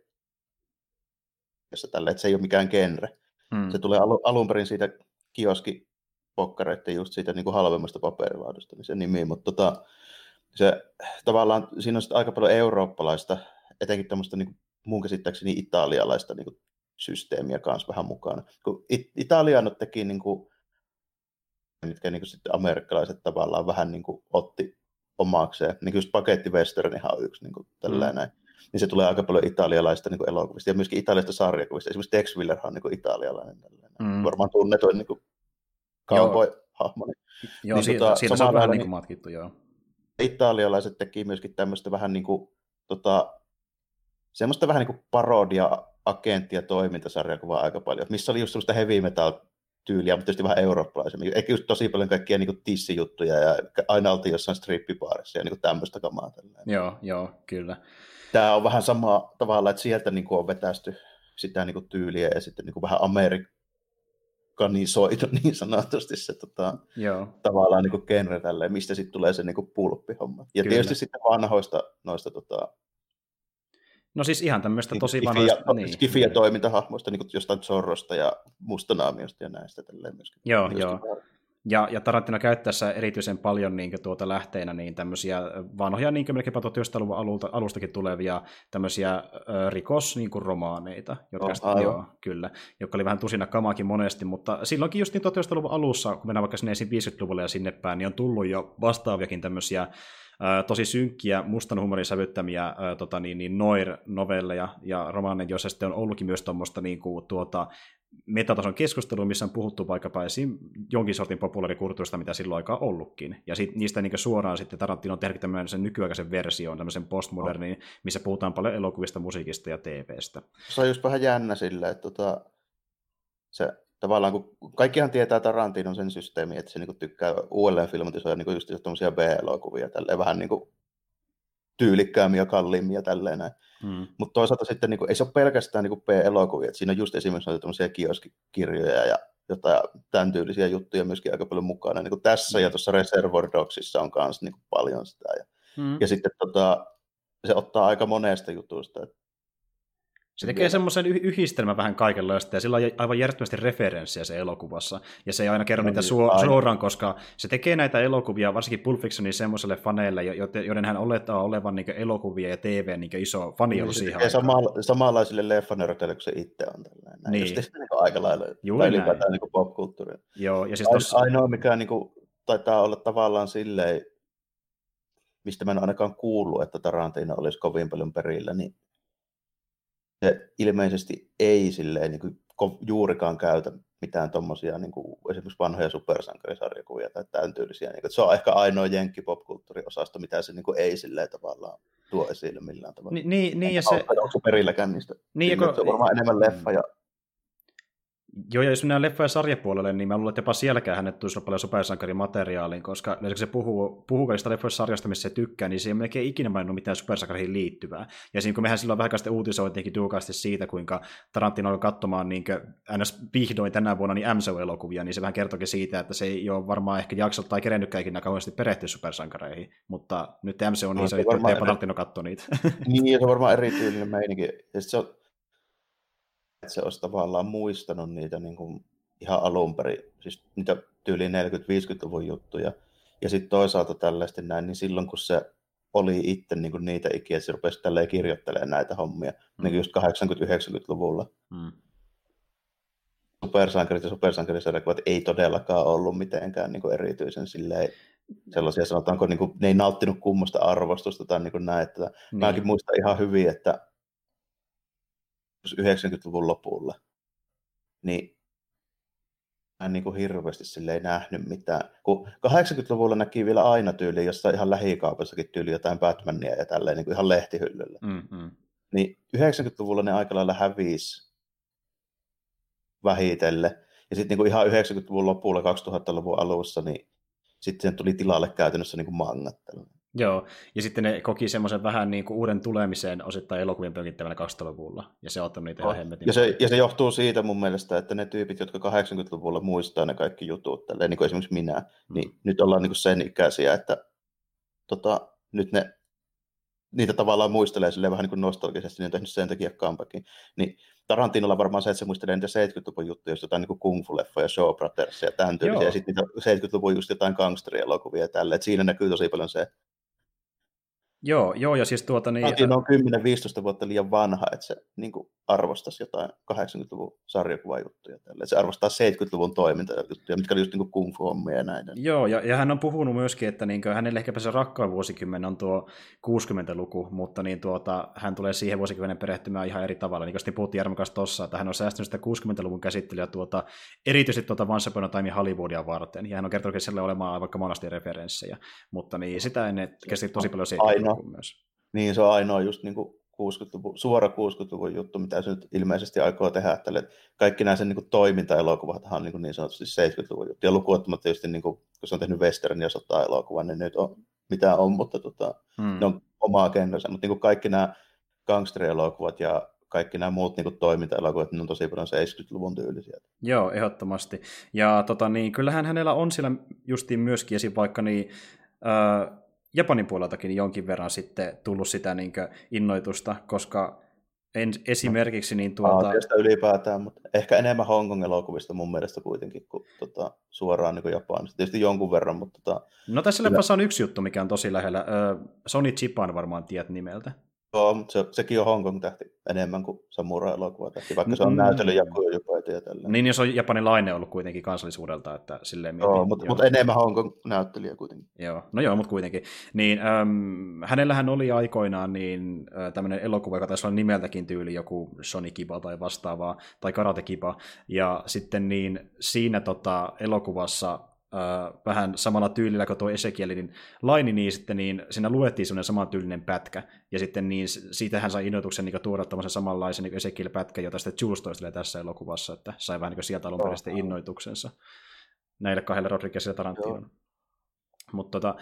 tälle, että se ei ole mikään genre. Hmm. Se tulee alu, alun perin siitä kioskipokkareiden just siitä niin kuin halvemmasta paperilaadusta, niin se nimi, mutta tota, se, tavallaan siinä on aika paljon eurooppalaista, etenkin tämmöistä niin mun käsittääkseni italialaista niin kuin, systeemiä kanssa vähän mukana. Kun It- Italianot teki niin kuin, mitkä niin kuin sitten amerikkalaiset tavallaan vähän niin kuin otti omakseen. Niin just paketti Westernihan on yksi niin kuin tällainen. Mm. näin. Niin se tulee aika paljon italialaista niin elokuvista ja myöskin italialaista sarjakuvista. Esimerkiksi Tex Willerhan on niin kuin italialainen. Mm. Varmaan tunnetuin niin cowboy-hahmo. Niin, joo, niin, siitä, tota, siitä se on vähän niin matkittu, joo. Italialaiset teki myöskin tämmöistä vähän niin kuin, tota, semmoista vähän niin kuin parodia agentti- ja toimintasarjakuvaa aika paljon, missä oli just semmoista heavy metal tyyliä, mutta tietysti vähän eurooppalaisemmin. Eikä just tosi paljon kaikkia niin tissijuttuja ja aina oltiin jossain strippipaarissa ja niin tämmöistä kamaa. Tällainen. Joo, joo, kyllä. Tämä on vähän sama tavalla, että sieltä niin kuin on vetästy sitä niin kuin tyyliä ja sitten niin kuin vähän amerikanisoitu niin sanotusti se tota, Joo. tavallaan niin kuin genre tälleen, mistä sitten tulee se niin kuin pulppihomma. Ja Kyllä. tietysti sitten vanhoista noista tota, No siis ihan tämmöistä tosi niin, vanhoista... Niin, skifiä niin. toimintahahmoista, niin kuin jostain Zorrosta ja Mustanaamiosta ja näistä tälleen myöskin. Joo, myöskin joo. Ja, ja Tarantino käyttäessä erityisen paljon niin tuota lähteinä niin tämmöisiä vanhoja niin melkeinpä 1900-luvun alulta, alustakin tulevia tämmöisiä äh, rikos niin kuin romaaneita, jotka, oh, sitten, joo, kyllä, jotka oli vähän tusina kamaakin monesti, mutta silloinkin just niin 1900-luvun alussa, kun mennään vaikka sinne 50-luvulle ja sinne päin, niin on tullut jo vastaaviakin tämmöisiä tosi synkkiä, mustan humorin sävyttämiä tota, niin, niin noir-novelleja ja romaaneja, joissa sitten on ollutkin myös tuommoista niin kuin, tuota, metatason keskustelua, missä on puhuttu vaikkapa esim. jonkin sortin populaarikulttuurista, mitä silloin aikaa ollutkin. Ja sit, niistä niin suoraan sitten Tarantino on tehnyt tämmöisen nykyaikaisen version, tämmöisen postmodernin, missä puhutaan paljon elokuvista, musiikista ja TVstä. Se on just vähän jännä sille, että tota, se tavallaan, kun kaikkihan tietää Tarantinon sen systeemi, että se niin kuin, tykkää uudelleen filmatisoida niin just tämmöisiä B-elokuvia, tälleen vähän niin kuin, tyylikkäämiä, kalliimmia tälleen näin. Hmm. Mutta toisaalta sitten niin kuin, ei se ole pelkästään niin B-elokuvia, että siinä on just esimerkiksi noita tämmöisiä kioskikirjoja ja jotain tämän tyylisiä juttuja myöskin aika paljon mukana. Niin kuin tässä hmm. ja tuossa Reservoir Dogsissa on myös niin paljon sitä. Ja, hmm. ja sitten tota, se ottaa aika monesta jutusta. Että se tekee semmoisen yhdistelmän vähän kaikenlaista, ja sillä on aivan järjettömästi referenssiä se elokuvassa. Ja se ei aina kerro no, niitä niin, suo- suoraan, koska se tekee näitä elokuvia, varsinkin Pulp Fictionin semmoiselle faneille, joiden hän olettaa olevan niin elokuvia ja TV niin iso fani niin, siihen aikaan. Sama, samanlaisille leffanörteille kuin se itse on. Tällainen. Niin. Just niin aika lailla, Juuri tai ylipäätään niin popkulttuuria. Joo, ja siis tossa... Ainoa, mikä niin kuin, taitaa olla tavallaan silleen, mistä mä en ainakaan kuullut, että Tarantino olisi kovin paljon perillä, niin se ilmeisesti ei silleen niin kuin, juurikaan käytä mitään tuommoisia niin esimerkiksi vanhoja supersankarisarjakuvia tai tämän tyylisiä. Niin kuin, se on ehkä ainoa jenkki popkulttuuriosasto, mitä se niin kuin, ei silleen tavallaan tuo esille millään tavalla. Ni, niin, niin ja se... Onko se perilläkään niistä? Niin, se on varmaan enemmän leffa ja Joo, ja jos mennään leffa- ja sarjapuolelle, niin mä luulen, että jopa sielläkään hänet tulisi paljon supersankarimateriaaliin, koska jos se puhuu, puhuu kaikista leffoista sarjasta, missä se tykkää, niin se ei melkein ikinä maininnut mitään supersankariin liittyvää. Ja siinä kun mehän silloin vähän sitten uutisoitiinkin tiukasti siitä, kuinka Tarantino oli katsomaan niin ns. vihdoin tänä vuonna niin MCU-elokuvia, niin se vähän kertoikin siitä, että se ei ole varmaan ehkä jaksolta tai kerennytkään ikinä kauheasti perehtyä supersankareihin, mutta nyt MCU on niin no, se, että Tarantino katsoi niitä. Niin, se on varmaan erityinen meininki. Ja se on, että se olisi tavallaan muistanut niitä niin kuin ihan alun perin, siis niitä tyyli 40-50-luvun juttuja, ja sitten toisaalta tällaista näin, niin silloin kun se oli itse niin kuin niitä ikiä, se rupesi tälleen kirjoittelemaan näitä hommia, mm. niin just 80-90-luvulla. Mm. Supersankarit ja supersankarisarjakuvat ei todellakaan ollut mitenkään niin kuin erityisen silleen, sellaisia, sanotaanko, niin kuin, ne ei nauttinut kummosta arvostusta tai niin kuin näin, että niin. mäkin muistan ihan hyvin, että 90-luvun lopulla, niin mä en niin kuin hirveästi sille ei nähnyt mitään. Kun 80-luvulla näki vielä aina tyyli jossain ihan lähikaupassakin tyyli jotain Batmania ja tälleen niin kuin ihan lehtihyllyllä. Mm-hmm. Niin 90-luvulla ne aika lailla hävisi vähitelle. Ja sitten niin ihan 90-luvun lopulla, 2000-luvun alussa, niin sitten tuli tilalle käytännössä niin kuin mangat. Joo, ja sitten ne koki semmoisen vähän niin kuin uuden tulemiseen osittain elokuvien pönkittävällä 2000-luvulla, ja se on ottanut niitä oh. hemmetin. Ja se, ja se johtuu siitä mun mielestä, että ne tyypit, jotka 80-luvulla muistaa ne kaikki jutut, tälleen, niin kuin esimerkiksi minä, mm. niin nyt ollaan niin kuin sen ikäisiä, että tota, nyt ne niitä tavallaan muistelee silleen vähän niin kuin nostalgisesti, niin on tehnyt sen takia comebackin. Niin Tarantinolla varmaan se, että se muistelee niitä 70-luvun juttuja, just jotain niin kuin Kung Fu-leffoja, Show Brothers ja tämän tyylisiä, ja sitten niitä 70-luvun just jotain gangsterielokuvia ja tälleen, että siinä näkyy tosi paljon se, Joo, joo, ja siis tuota niin... Latino on 10-15 vuotta liian vanha, että se niin kuin, arvostaisi jotain 80-luvun sarjakuvajuttuja. Tälle. Se arvostaa 70-luvun toimintajuttuja, mitkä oli just niin kung fu-hommia ja näin. Joo, ja, ja hän on puhunut myöskin, että niin kuin, hänelle ehkäpä se rakkaan vuosikymmen on tuo 60-luku, mutta niin tuota, hän tulee siihen vuosikymmenen perehtymään ihan eri tavalla. Niin kuin puhuttiin Jarmo kanssa tuossa, että hän on säästänyt sitä 60-luvun käsittelyä tuota, erityisesti tuota Once Upon a Time Hollywoodia varten, ja hän on kertonut sille olemaan vaikka monasti referenssejä, mutta niin sitä ennen käsitti tosi paljon siitä myös. Niin, se on ainoa just niin kuin 60-luvun, suora 60-luvun juttu, mitä se nyt ilmeisesti aikoo tehdä. Tälle. Kaikki nämä sen niin toiminta-elokuvat on niin, niin sanotusti 70-luvun juttu. Ja lukuottamatta tietysti, niin kuin, kun se on tehnyt western ja sota-elokuvan, niin nyt on mitä on, mutta tota, hmm. ne on omaa kennossa. Mutta niin kaikki nämä gangsterielokuvat ja kaikki nämä muut niin toiminta-elokuvat, ne on tosi paljon 70-luvun tyylisiä. Joo, ehdottomasti. Ja tota, niin, kyllähän hänellä on siellä justiin myöskin esim. vaikka niin, äh, Japanin puoleltakin jonkin verran sitten tullut sitä niin innoitusta, koska en, esimerkiksi niin tuota... Aasiasta ylipäätään, mutta ehkä enemmän Hongkong-elokuvista mun mielestä kuitenkin kuin tota, suoraan niin Japanista. Tietysti jonkun verran, mutta... Tota, no tässä kyllä... leffassa on yksi juttu, mikä on tosi lähellä. Sony Chipan varmaan tiedät nimeltä. Joo, mutta se, sekin on Hongkong-tähti enemmän kuin samurai-elokuva tähti, vaikka se on mm. näytellyt ja jopa ja Niin, jos on japanilainen ollut kuitenkin kansallisuudelta, että silleen... Joo, mutta, mutta enemmän Hongkong-näyttelijä kuitenkin. Joo, no joo, mutta kuitenkin. Niin, äm, hänellähän oli aikoinaan niin, äh, tämmöinen elokuva, joka taisi olla nimeltäkin tyyli joku Sony Kiba tai vastaavaa, tai Karate Kiba, ja sitten niin siinä tota, elokuvassa äh, vähän samalla tyylillä kuin tuo Esekielin laini, niin sitten niin siinä luettiin semmoinen samantyylinen pätkä, ja sitten niin siitä hän sai innoituksen niin tuoda tämmöisen samanlaisen niin Esekiel-pätkä, jota sitten Jules toistelee tässä elokuvassa, että sai vähän niin sieltä alun perin innoituksensa näille kahdelle Rodriguez ja. Mutta tota...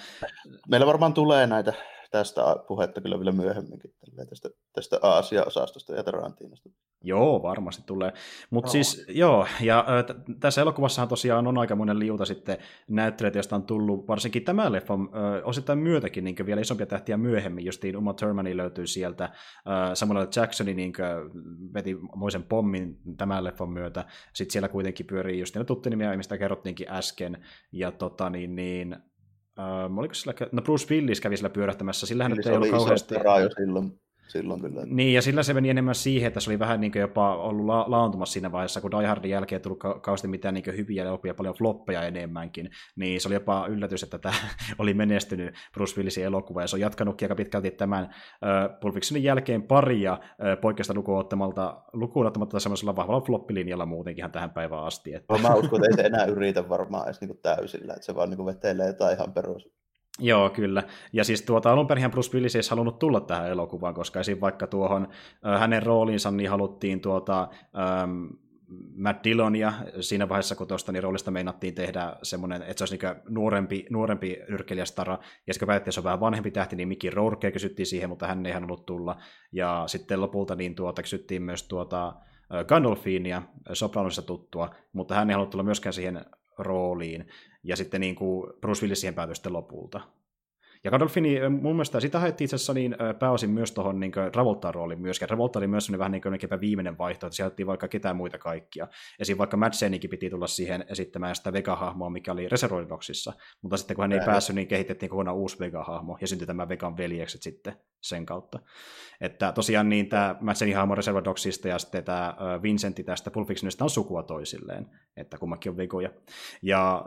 Meillä varmaan tulee näitä tästä puhetta kyllä vielä myöhemminkin tästä, tästä Aasia-osastosta ja Tarantinasta. Joo, varmasti tulee. Mutta no. siis, joo, ja t- tässä elokuvassahan tosiaan on aikamoinen liuta sitten näyttelijät, joista on tullut varsinkin tämä leffa osittain myötäkin niin vielä isompia tähtiä myöhemmin. Justiin Uma Thurmani löytyy sieltä, Samuel Jacksoni niin veti moisen pommin tämän leffan myötä. Sitten siellä kuitenkin pyörii just ne tuttu nimiä, mistä kerrottiinkin äsken, ja tota niin, niin Uh, oliko sillä, no Bruce Willis kävi sillä pyörähtämässä, sillähän nyt ei ollut kauheasti... jo silloin, silloin kyllä. Niin, ja sillä se meni enemmän siihen, että se oli vähän niin jopa ollut la- laantumassa siinä vaiheessa, kun Die Hardin jälkeen ei tullut ka- kauheasti mitään niin hyviä elokuvia, paljon floppeja enemmänkin, niin se oli jopa yllätys, että tämä oli menestynyt Bruce Willisin elokuva, ja se on jatkanutkin aika pitkälti tämän uh, Pulp Fictionin jälkeen paria uh, poikkeusta lukuun ottamatta semmoisella vahvalla floppilinjalla muutenkin tähän päivään asti. Että... Mä uskon, että ei se enää yritä varmaan edes niin täysillä, että se vaan niin vetelee jotain ihan perus Joo, kyllä. Ja siis tuota, alun perin Bruce Willis ei halunnut tulla tähän elokuvaan, koska esim. vaikka tuohon hänen rooliinsa niin haluttiin tuota, ähm, Matt Dillonia siinä vaiheessa, kun tuosta niin roolista meinattiin tehdä semmoinen, että se olisi nuorempi, nuorempi nyrkkelijästara, ja sitten kun se on vähän vanhempi tähti, niin Mickey Rourke kysyttiin siihen, mutta hän ei halunnut tulla. Ja sitten lopulta niin tuota, kysyttiin myös tuota, Gandolfinia, Sopranosista tuttua, mutta hän ei halunnut tulla myöskään siihen rooliin. Ja sitten niin kuin Bruce Willis siihen päätyi sitten lopulta. Ja Gandolfini, mun mielestä sitä haettiin itse asiassa niin pääosin myös tuohon niin Travoltaan rooliin myöskin. Travolta oli myös vähän niin kuin viimeinen vaihtoehto, että sieltä vaikka ketään muita kaikkia. Esim. vaikka Matt Senikin piti tulla siihen esittämään sitä Vega-hahmoa, mikä oli Reservoidoksissa, mutta sitten kun hän ei päässyt, niin kehitettiin kokonaan uusi Vega-hahmo, ja syntyi tämä Vegan veljekset sitten sen kautta. Että tosiaan niin tämä Matt Senin hahmo Reservoidoksista ja sitten tämä Vincentti tästä Pulp Fictionista on sukua toisilleen, että kummakin on vegoja. Ja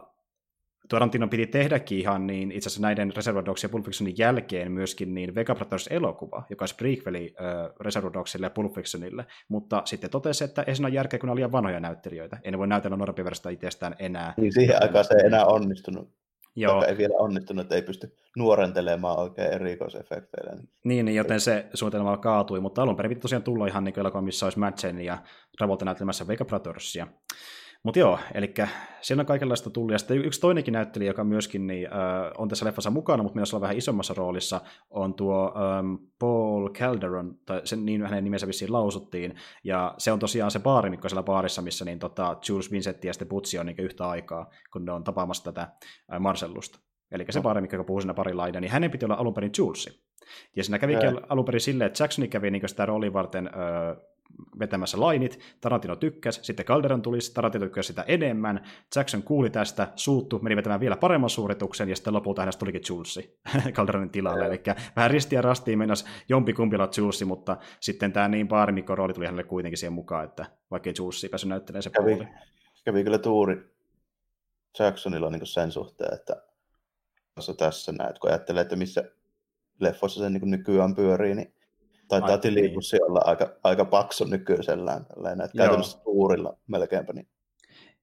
Tarantino piti tehdäkin ihan niin, itse asiassa näiden Reservoir Dogs ja Pulp Fictionin jälkeen myöskin niin Vega elokuva, joka olisi prequeli äh, Reservoir Dogsille ja Pulp Fictionille, mutta sitten totesi, että ei siinä ole järkeä, kun on liian vanhoja näyttelijöitä. Ei ne voi näytellä nuorempi versta itsestään enää. Niin siihen aikaan se ei enää onnistunut. Joo. Joka ei vielä onnistunut, että ei pysty nuorentelemaan oikein erikoisefekteillä. Niin, niin joten se suunnitelma kaatui, mutta alun perin tosiaan tulla ihan niin elokuva, missä olisi Madsen ja Travolta näyttelemässä Vega. Mutta joo, eli siellä on kaikenlaista tullut. Ja sitten yksi toinenkin näyttelijä, joka myöskin niin, äh, on tässä leffassa mukana, mutta myös on vähän isommassa roolissa, on tuo ähm, Paul Calderon, tai sen, niin hänen nimensä vissiin lausuttiin. Ja se on tosiaan se baarimikko siellä baarissa, missä niin, tota, Jules Vincent ja sitten Butsi on niin yhtä aikaa, kun ne on tapaamassa tätä äh, Marcellusta. Eli se baarimikko, joka puhuu siinä parilainen, niin hänen piti olla alun perin Julesi. Ja siinä kävikin alun perin silleen, että Jacksoni kävi niin sitä roolin varten vetämässä lainit, Tarantino tykkäsi, sitten Calderon tuli, Tarantino tykkäsi sitä enemmän, Jackson kuuli tästä, suuttu, meni vetämään vielä paremman suorituksen, ja sitten lopulta hänestä tulikin Julesi Calderonin tilalle, eli vähän ristiä rastiin mennäs jompikumpi olla Julesi, mutta sitten tämä niin baarimikko rooli tuli hänelle kuitenkin siihen mukaan, että vaikka Julesi päässyt näyttelemään se kävi, puoli. Kävi kyllä tuuri Jacksonilla niin sen suhteen, että tässä näet, kun ajattelee, että missä leffoissa se niin nykyään pyörii, niin Taitaa tilipussi niin. olla aika, aika paksu nykyisellään, että käytännössä tuurilla melkeinpä. Niin.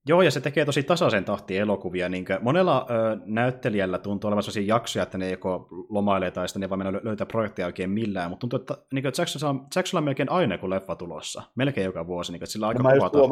Joo, ja se tekee tosi tasaisen tahtiin elokuvia. Niin monella ö, näyttelijällä tuntuu olevan sellaisia jaksoja, että ne joko lomailee tai sitten ne vaan löytää projekteja oikein millään, mutta tuntuu, että niin kuin Jackson, on, Jackson on melkein aina kuin leffa tulossa. Melkein joka vuosi, niin kuin, että sillä on aika no,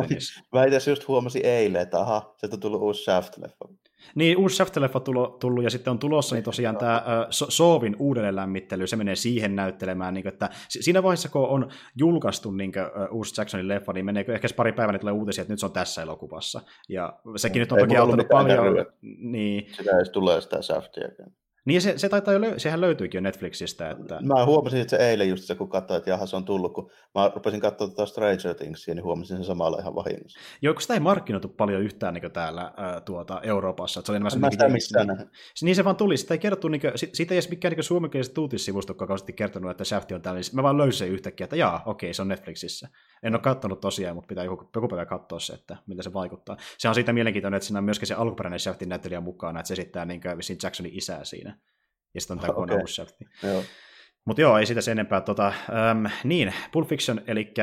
mä, mä itse just huomasin eilen, että aha, sieltä on tullut uusi Shaft-leffa. Niin, uusi Shaft-leffa tullut, ja sitten on tulossa niin tosiaan tämä äh, Soovin uudelleen lämmittely, se menee siihen näyttelemään, niin kuin, että siinä vaiheessa, kun on julkaistu niin kuin, uh, uusi Jacksonin leffa, niin menee ehkä pari päivää, niin tulee uutisia, että nyt se on tässä elokuvassa. Ja sekin no, nyt on toki auttanut paljon. Niin. Sitä ei tule sitä Shaftiakaan. Niin se, se taitaa jo, löy- sehän löytyikin jo Netflixistä. Että... Mä huomasin, että se eilen just se, kun katsoin, että jaha, se on tullut, kun mä rupesin katsoa tuota Stranger Thingsia, niin huomasin sen samalla ihan vahingossa. Joo, kun sitä ei markkinoitu paljon yhtään niin täällä ää, tuota, Euroopassa. Että se oli enemmän mä sitä missään niin, niin, se vaan tuli. Sitä ei kerrottu, niin kuin, siitä ei edes mikään niin suomenkieliset uutissivusto, joka on kertonut, että Shaft on täällä. Niin mä vaan löysin sen yhtäkkiä, että jaa, okei, se on Netflixissä. En ole katsonut tosiaan, mutta pitää joku, joku päivä katsoa se, että miltä se vaikuttaa. Se on siitä mielenkiintoinen, että siinä on myöskin se alkuperäinen Shaftin näyttelijä mukana, että se esittää niin kuin, Jacksonin isää siinä ja sitten on tämä okay. Shafti. Mutta joo, ei sitä sen enempää. Tota, ähm, niin, Pulp Fiction, eli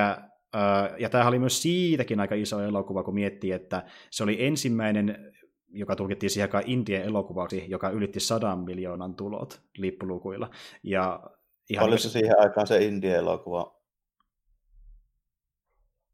ja tämähän oli myös siitäkin aika iso elokuva, kun miettii, että se oli ensimmäinen, joka tulkittiin siihen aikaan Indien elokuvaksi, joka ylitti sadan miljoonan tulot lippulukuilla. Ja ihan Oliko se siihen aikaan se Indien elokuva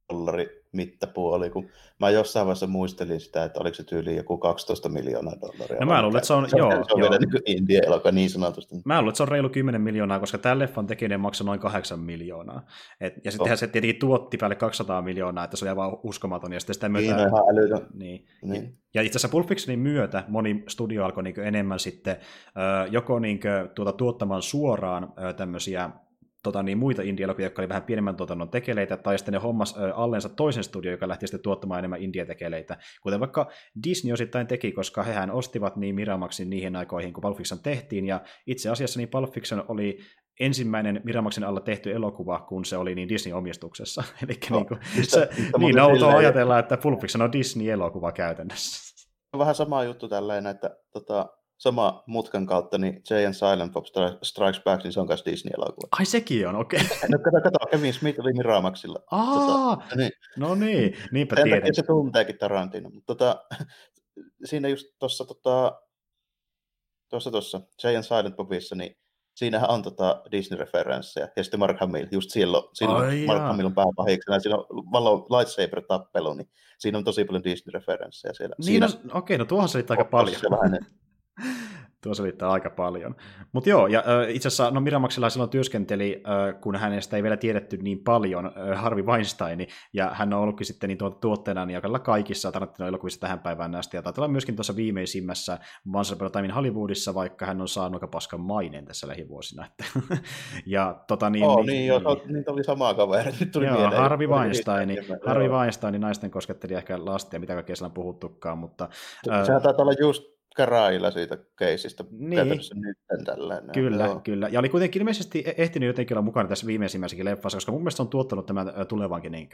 dollari mittapuoli, kun mä jossain vaiheessa muistelin sitä, että oliko se tyyli joku 12 miljoonaa dollaria. No mä luulen, että se on, se, joo, se on joo. vielä niin India elokuva niin sanotusti. Mä luulen, että se on reilu 10 miljoonaa, koska tämä leffan tekeminen maksoi noin 8 miljoonaa. Et, ja sittenhän oh. se tietenkin tuotti päälle 200 miljoonaa, että se oli aivan uskomaton. Ja sitten sitä myötä... Niin, ihan älytön. Niin. niin. Ja itse asiassa Pulp Fictionin myötä moni studio alkoi niin enemmän sitten joko niin tuota, tuottamaan suoraan tämmöisiä tota, niin muita indie-elokuvia, jotka oli vähän pienemmän tuotannon tekeleitä, tai sitten ne hommas ö, allensa toisen studio, joka lähti sitten tuottamaan enemmän indie-tekeleitä, kuten vaikka Disney osittain teki, koska hehän ostivat niin Miramaxin niihin aikoihin, kun Pulp Fiction tehtiin, ja itse asiassa niin Pulp Fiction oli ensimmäinen Miramaxin alla tehty elokuva, kun se oli niin Disney-omistuksessa. Eli no, niin, kuin, mistä, se, niin outoa ajatella, että Pulp Fiction on Disney-elokuva käytännössä. Vähän sama juttu tälleen, että tota, sama mutkan kautta, niin Jay and Silent Bob Strikes Back, niin se on myös Disney-elokuva. Ai sekin on, okei. Okay. No kato, kato, Kevin Smith oli Miramaxilla. Aa, tota, niin. no niin, niinpä tiedän. se tunteekin Tarantino. Mutta tota, siinä just tuossa tota, tuossa, tuossa Jay and Silent Bobissa, niin siinähän on tota Disney-referenssejä, ja sitten Mark Hamill, just silloin, silloin Ai Mark Hamill on pääpahiksena, siinä on valo lightsaber-tappelu, niin siinä on tosi paljon Disney-referenssejä siellä. Niin, siinä, no, okei, no tuohon se aika paljon. Se vähän, Tuo selittää aika paljon. Mutta joo, ja itse asiassa no Miramaxilla silloin työskenteli, kun hänestä ei vielä tiedetty niin paljon, Harvey Weinstein, ja hän on ollutkin sitten niin tuota, tuotteena niin kaikissa Tarantino-elokuvissa tähän päivään asti, ja taitaa olla myöskin tuossa viimeisimmässä Once Upon a Time Hollywoodissa, vaikka hän on saanut aika paskan maineen tässä lähivuosina. Että, ja, tota, niin, oh, niin, niin, joo, niin, oli samaa kaveri. Nyt tuli joo, mieleen. Harvey Weinstein, Harvey Weinstein, naisten kosketteli ehkä lastia, mitä kaikkea siellä on puhuttukaan, mutta... Sehän taitaa olla just Karailla siitä keisistä niin. nyt tällainen. Kyllä, Joo. kyllä. Ja oli kuitenkin ilmeisesti e- ehtinyt jotenkin olla mukana tässä viimeisimmässäkin leffassa, koska mun mielestä se on tuottanut tämän tulevankin niin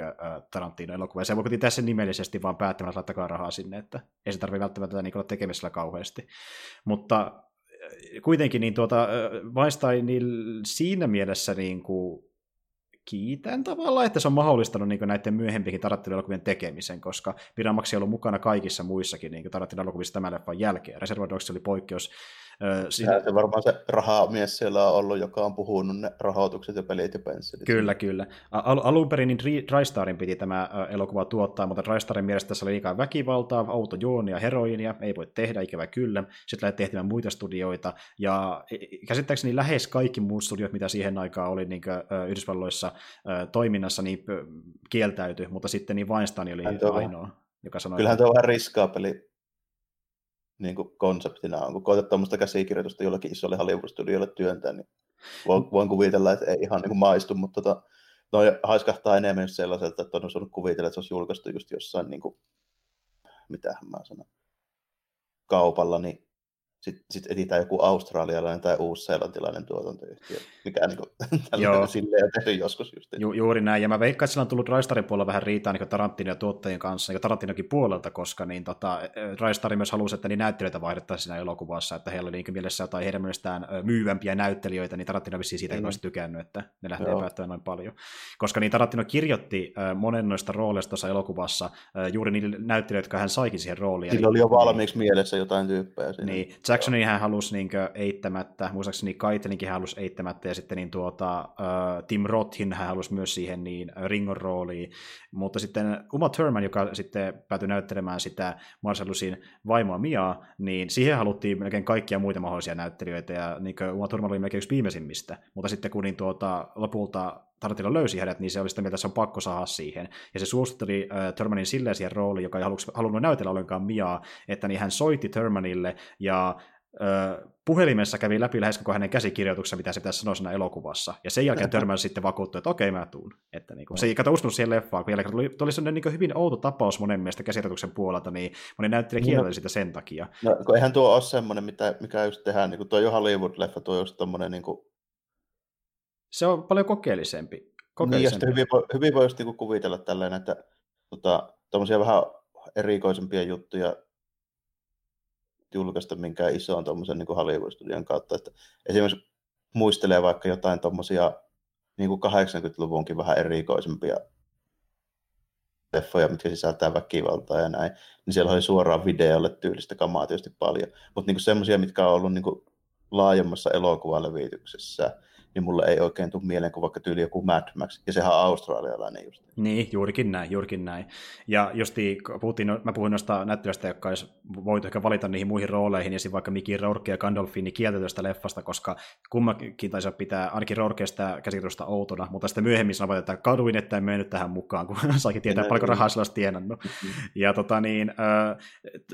Tarantino-elokuvan. Ja se voi kuitenkin tässä nimellisesti vaan päättämään, että laittakaa rahaa sinne, että ei se tarvitse välttämättä niin olla tekemisellä kauheasti. Mutta kuitenkin niin tuota, Weinstein siinä mielessä niin kuin, kiitän tavallaan, että se on mahdollistanut niin näiden myöhempikin Tarantino-elokuvien tekemisen, koska Miramax on ollut mukana kaikissa muissakin niin Tarantino-elokuvissa tämän leffan jälkeen. Reservoir oli poikkeus Siinä... Se varmaan se rahamies siellä on ollut, joka on puhunut ne rahoitukset ja pelit ja pensselit. Kyllä, kyllä. Al- alun perin niin TriStarin piti tämä elokuva tuottaa, mutta TriStarin mielestä tässä oli liikaa väkivaltaa, autojuonia, heroinia, ei voi tehdä, ikävä kyllä. Sitten lähdettiin tehtämään muita studioita, ja e, e, käsittääkseni lähes kaikki muut studiot, mitä siihen aikaan oli niin kuin, Yhdysvalloissa toiminnassa, niin kieltäytyi, mutta sitten niin Weinstein oli ainoa. Joka sanoi, Kyllähän tuo on vähän riskaa peli niin kuin konseptina on. Kun koetat tuommoista käsikirjoitusta jollakin isolle Hollywood-studiolle työntää, niin voin, voin kuvitella, että ei ihan niin kuin maistu, mutta tota, no, haiskahtaa enemmän just sellaiselta, että on osannut kuvitella, että se olisi julkaistu just jossain, niin kuin, mitä mä sanon, kaupalla, niin sitten sit etsitään joku australialainen tai uus-seelantilainen tuotantoyhtiö, mikä niin kuin, silleen on tehty joskus just. Ju, juuri näin, ja mä veikkaan, että sillä on tullut Raistarin puolella vähän riitaa niin Tarantino ja tuottajien kanssa, ja Tarantinokin puolelta, koska niin, tota, Raistari myös halusi, että niin näyttelijöitä vaihdettaisiin siinä elokuvassa, että heillä oli niin mielessä jotain heidän mielestään myyvämpiä näyttelijöitä, niin Tarantino vissiin siitä mm. ei olisi tykännyt, että ne lähtee Joo. päättämään noin paljon. Koska niin Tarantino kirjoitti monen noista rooleista tuossa elokuvassa juuri niille näyttelijöille, jotka hän saikin siihen rooliin. Sillä oli jo valmiiksi mielessä jotain tyyppejä. Siinä. Niin, Jacksonin hän halusi niin eittämättä, muistaakseni Kaitelinkin hän halusi eittämättä, ja sitten niin tuota, Tim Rothin hän halusi myös siihen niin Ringon rooliin, mutta sitten Uma Thurman, joka sitten päätyi näyttelemään sitä Marcellusin vaimoa Miaa, niin siihen haluttiin melkein kaikkia muita mahdollisia näyttelijöitä, ja niin Uma Thurman oli melkein yksi viimeisimmistä, mutta sitten kun niin tuota, lopulta Tarantino löysi hänet, niin se oli sitä mieltä, että se on pakko saada siihen. Ja se suosteli äh, Thurmanin silleen siihen rooliin, joka ei halunnut näytellä ollenkaan Miaa, että niin hän soitti Thurmanille ja puhelimessa kävi läpi lähes koko hänen käsikirjoituksensa, mitä se pitäisi sanoa siinä elokuvassa. Ja sen jälkeen törmäsi sitten vakuuttui, että okei, mä tuun. Että niin kuin, se ei kato uskonut siihen leffaan, kun jälkeen tuli, tuli sellainen niin hyvin outo tapaus monen mielestä käsikirjoituksen puolelta, niin moni näyttelijä niin, kieltäisi sitä sen takia. No, kun eihän tuo ole semmoinen, mitä, mikä just tehdään, niin kuin tuo jo Hollywood-leffa, tuo just tommoinen niin kuin... Se on paljon kokeellisempi. kokeellisempi. Niin, ja hyvin, hyvin voi just niin kuvitella tällainen, että tota, vähän erikoisempia juttuja julkaista minkään isoon tuommoisen niin Hollywood-studion kautta. Että esimerkiksi muistelee vaikka jotain tuommoisia niin 80-luvunkin vähän erikoisempia leffoja, mitkä sisältää väkivaltaa ja näin, niin siellä oli suoraan videolle tyylistä kamaa tietysti paljon. Mutta niin semmoisia, mitkä on ollut niin laajemmassa elokuvalevityksessä, niin mulle ei oikein tule mieleen kuin vaikka tyyli joku Mad Max, ja sehän on australialainen just. Niin, juurikin näin, juurikin näin. Ja justi, puhuttiin, no, mä puhuin noista näyttelijöistä, jotka olisi voitu ehkä valita niihin muihin rooleihin, ja vaikka Mickey Rourke ja Gandolfini kieltetystä leffasta, koska kummakin taisi pitää ainakin Rourkeesta käsitystä outona, mutta sitten myöhemmin sanoivat, että kaduin, että en mennyt tähän mukaan, kun saikin tietää paljonko rahaa sillä olisi tienannut. Mm-hmm. Ja tota niin,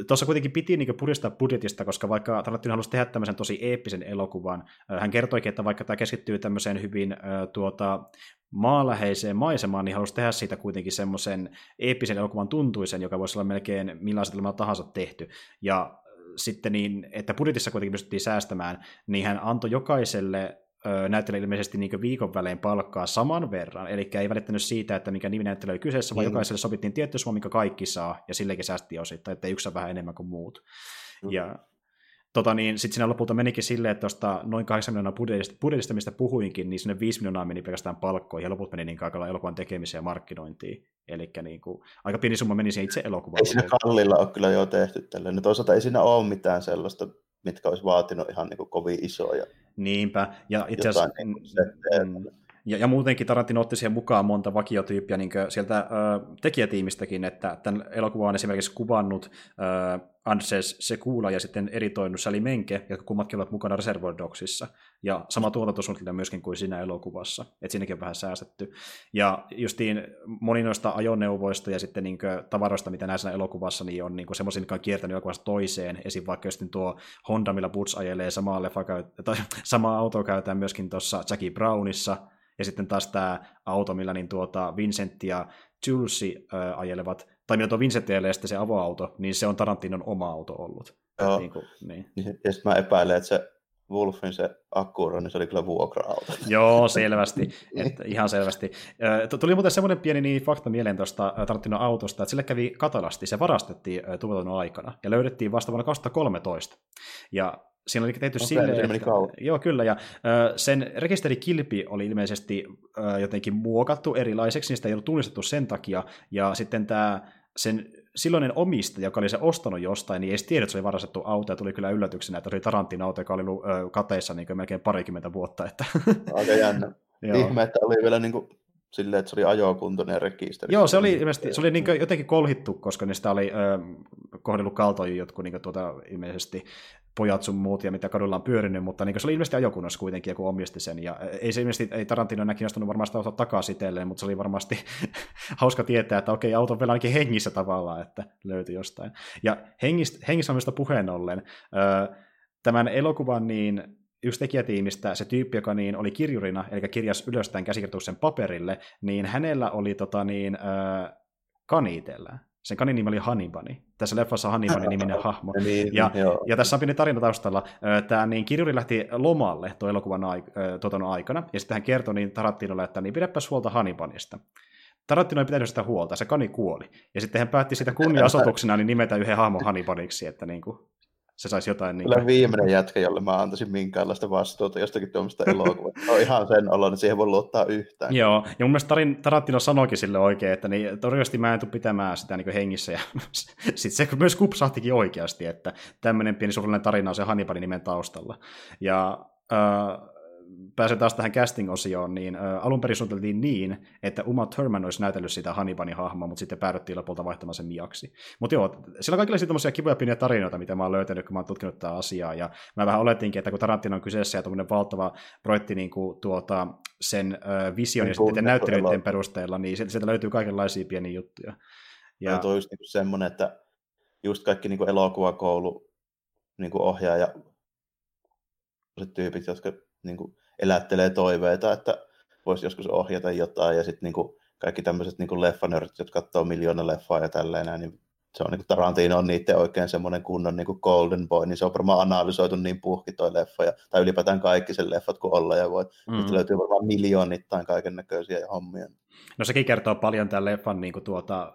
tuossa kuitenkin piti niin puristaa budjetista, koska vaikka Tarantino halusi tehdä tämmöisen tosi eeppisen elokuvan, hän kertoikin, että vaikka tämä keskittyy tämmöiseen hyvin tuota, maaläheiseen maisemaan, niin halusi tehdä siitä kuitenkin semmoisen eeppisen elokuvan tuntuisen, joka voisi olla melkein millaiset tahansa tehty. Ja sitten niin, että budjetissa kuitenkin pystyttiin säästämään, niin hän antoi jokaiselle näyttelijä ilmeisesti niin viikon välein palkkaa saman verran, eli ei välittänyt siitä, että mikä nimi näyttely oli kyseessä, vaan mm. jokaiselle sovittiin tietty summa, mikä kaikki saa, ja sillekin säästi osittain, että yksi on vähän enemmän kuin muut. Mm. Ja tota niin, sitten siinä lopulta menikin silleen, että tuosta noin 8 miljoonaa budjetista, budjetista, mistä puhuinkin, niin sinne 5 miljoonaa meni pelkästään palkkoihin, ja loput meni niin kaikilla elokuvan tekemiseen ja markkinointiin. Eli niin kuin, aika pieni summa meni siihen itse elokuvaan. Ei siinä kallilla ole kyllä jo tehty tällainen. No toisaalta ei siinä ole mitään sellaista, mitkä olisi vaatinut ihan niin kuin kovin isoja. Niinpä, ja itse asiassa... Niin Ja, ja muutenkin Tarantino otti siihen mukaan monta vakiotyyppiä niin sieltä ö, tekijätiimistäkin, että tämän elokuvan on esimerkiksi kuvannut ö, Andrzej Sekula ja sitten eritoinut Sally Menke, jotka kummatkin ovat mukana Reservoir Dogsissa. Ja sama tuotantosuunnitelma myöskin kuin siinä elokuvassa, että siinäkin on vähän säästetty. Ja justiin moni noista ajoneuvoista ja sitten niin tavaroista, mitä näissä elokuvassa, niin on niin semmoisia, mikä on kiertänyt elokuvasta toiseen. Esim. vaikka just tuo Honda, millä Butch ajelee samaa, leffa, tai samaa autoa käytetään myöskin tuossa Jackie Brownissa, ja sitten taas tämä auto, millä niin tuota Vincent ja Julesi äh, ajelevat, tai millä tuo Vincent ajelee sitten se avoauto, niin se on Tarantinon oma auto ollut. Joo. Niin kuin, niin. Ja sitten mä epäilen, että se Wolfin se Akkuro, niin se oli kyllä vuokra-auto. Joo, selvästi. että ihan selvästi. Tuli muuten semmoinen pieni niin fakta mieleen tuosta Tarantinon autosta, että sille kävi katalasti, se varastettiin tuotannon aikana ja löydettiin vasta vuonna 2013. Ja Siinä oli tehty okay, silleen, että, joo kyllä, ja sen rekisterikilpi oli ilmeisesti jotenkin muokattu erilaiseksi, niin sitä ei ollut tunnistettu sen takia, ja sitten tämä sen silloinen omistaja, joka oli se ostanut jostain, niin ei edes tiedä, että se oli varastettu auto, ja tuli kyllä yllätyksenä, että se oli Tarantin auto, joka oli ollut kateissa niin melkein parikymmentä vuotta. Että... Aika jännä. Ihme, että oli vielä niin kuin silleen, että se oli ajokuntoinen rekisteri. Joo, se oli, ilmeisesti, se oli niin jotenkin kolhittu, koska niistä oli ö, kohdellut kaltoja jotkut niin tuota, ilmeisesti pojat sun muut ja mitä kadulla on pyörinyt, mutta niin se oli ilmeisesti ajokunnassa kuitenkin, joku omisti sen. Ja ei se ilmeisesti, ei Tarantino enää kiinnostunut varmaan sitä ottaa takaisin mutta se oli varmasti hauska tietää, että okei, auto on vielä ainakin hengissä tavallaan, että löytyi jostain. Ja hengistä, hengissä puheen ollen, tämän elokuvan niin yksi tekijätiimistä, se tyyppi, joka niin oli kirjurina, eli kirjas ylös tämän käsikirjoituksen paperille, niin hänellä oli tota niin, kanitellä. Sen kanin nimi oli Hanibani. Tässä leffassa Hanibani niminen hahmo. niin, ja, ja tässä on pieni tarina taustalla. Tämä niin kirjuri lähti lomalle tuon elokuvan aik- aikana, ja sitten hän kertoi niin Tarantinolle, että niin pidäpäs huolta Hanibanista. Tarantino ei pitänyt sitä huolta, se kani kuoli. Ja sitten hän päätti sitä kunnia-asotuksena niin nimetä yhden hahmon Hanibaniksi, että niin kuin, se saisi jotain... Niin viimeinen jätkä, jolle mä antaisin minkäänlaista vastuuta jostakin tuommoista elokuvasta. on ihan sen olo, että siihen voi luottaa yhtään. Joo, ja mun mielestä Tarin, Tarantino sanoikin sille oikein, että niin, todennäköisesti mä en tule pitämään sitä niin hengissä. Ja sitten se myös kupsahtikin oikeasti, että tämmöinen pieni surullinen tarina on se Hannibalin nimen taustalla. Ja äh, pääsee taas tähän casting-osioon, niin äh, alun perin suunniteltiin niin, että Uma Thurman olisi näytellyt sitä Hannibanin hahmoa, mutta sitten päädyttiin lopulta vaihtamaan sen Miaksi. Mutta joo, siellä on kaikilla tämmöisiä kivoja pieniä tarinoita, mitä mä oon löytänyt, kun mä oon tutkinut tätä asiaa, ja mä vähän oletinkin, että kun Tarantino on kyseessä ja tuommoinen valtava projekti niin kuin tuota, sen äh, vision ja sitten näyttelyiden perusteella, niin sieltä löytyy kaikenlaisia pieniä juttuja. Ja, ja tuo just niin semmoinen, että just kaikki niin kuin elokuvakoulu niin kuin ohjaaja tyypit, jotka niin kuin elättelee toiveita, että voisi joskus ohjata jotain, ja sitten niin kaikki tämmöiset niin leffanörtit, jotka katsoo miljoona leffaa ja tälleen, niin se on niin kuin Tarantino on niiden oikein semmoinen kunnon niin kuin golden boy, niin se on varmaan analysoitu niin puhki toi leffa, ja, tai ylipäätään kaikki sen leffat kuin olla ja voi. Mm. löytyy varmaan miljoonittain kaiken näköisiä hommia. No sekin kertoo paljon tämän leffan niin kuin tuota,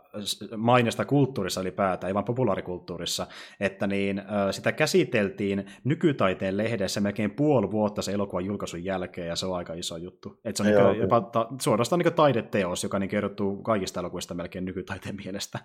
mainesta kulttuurissa ylipäätään, ei vaan populaarikulttuurissa, että niin, sitä käsiteltiin nykytaiteen lehdessä melkein puoli vuotta se elokuvan julkaisun jälkeen, ja se on aika iso juttu. Että se on Joo, niin jopa ta, suorastaan niin taideteos, joka niin kerrottuu kaikista elokuvista melkein nykytaiteen mielestä.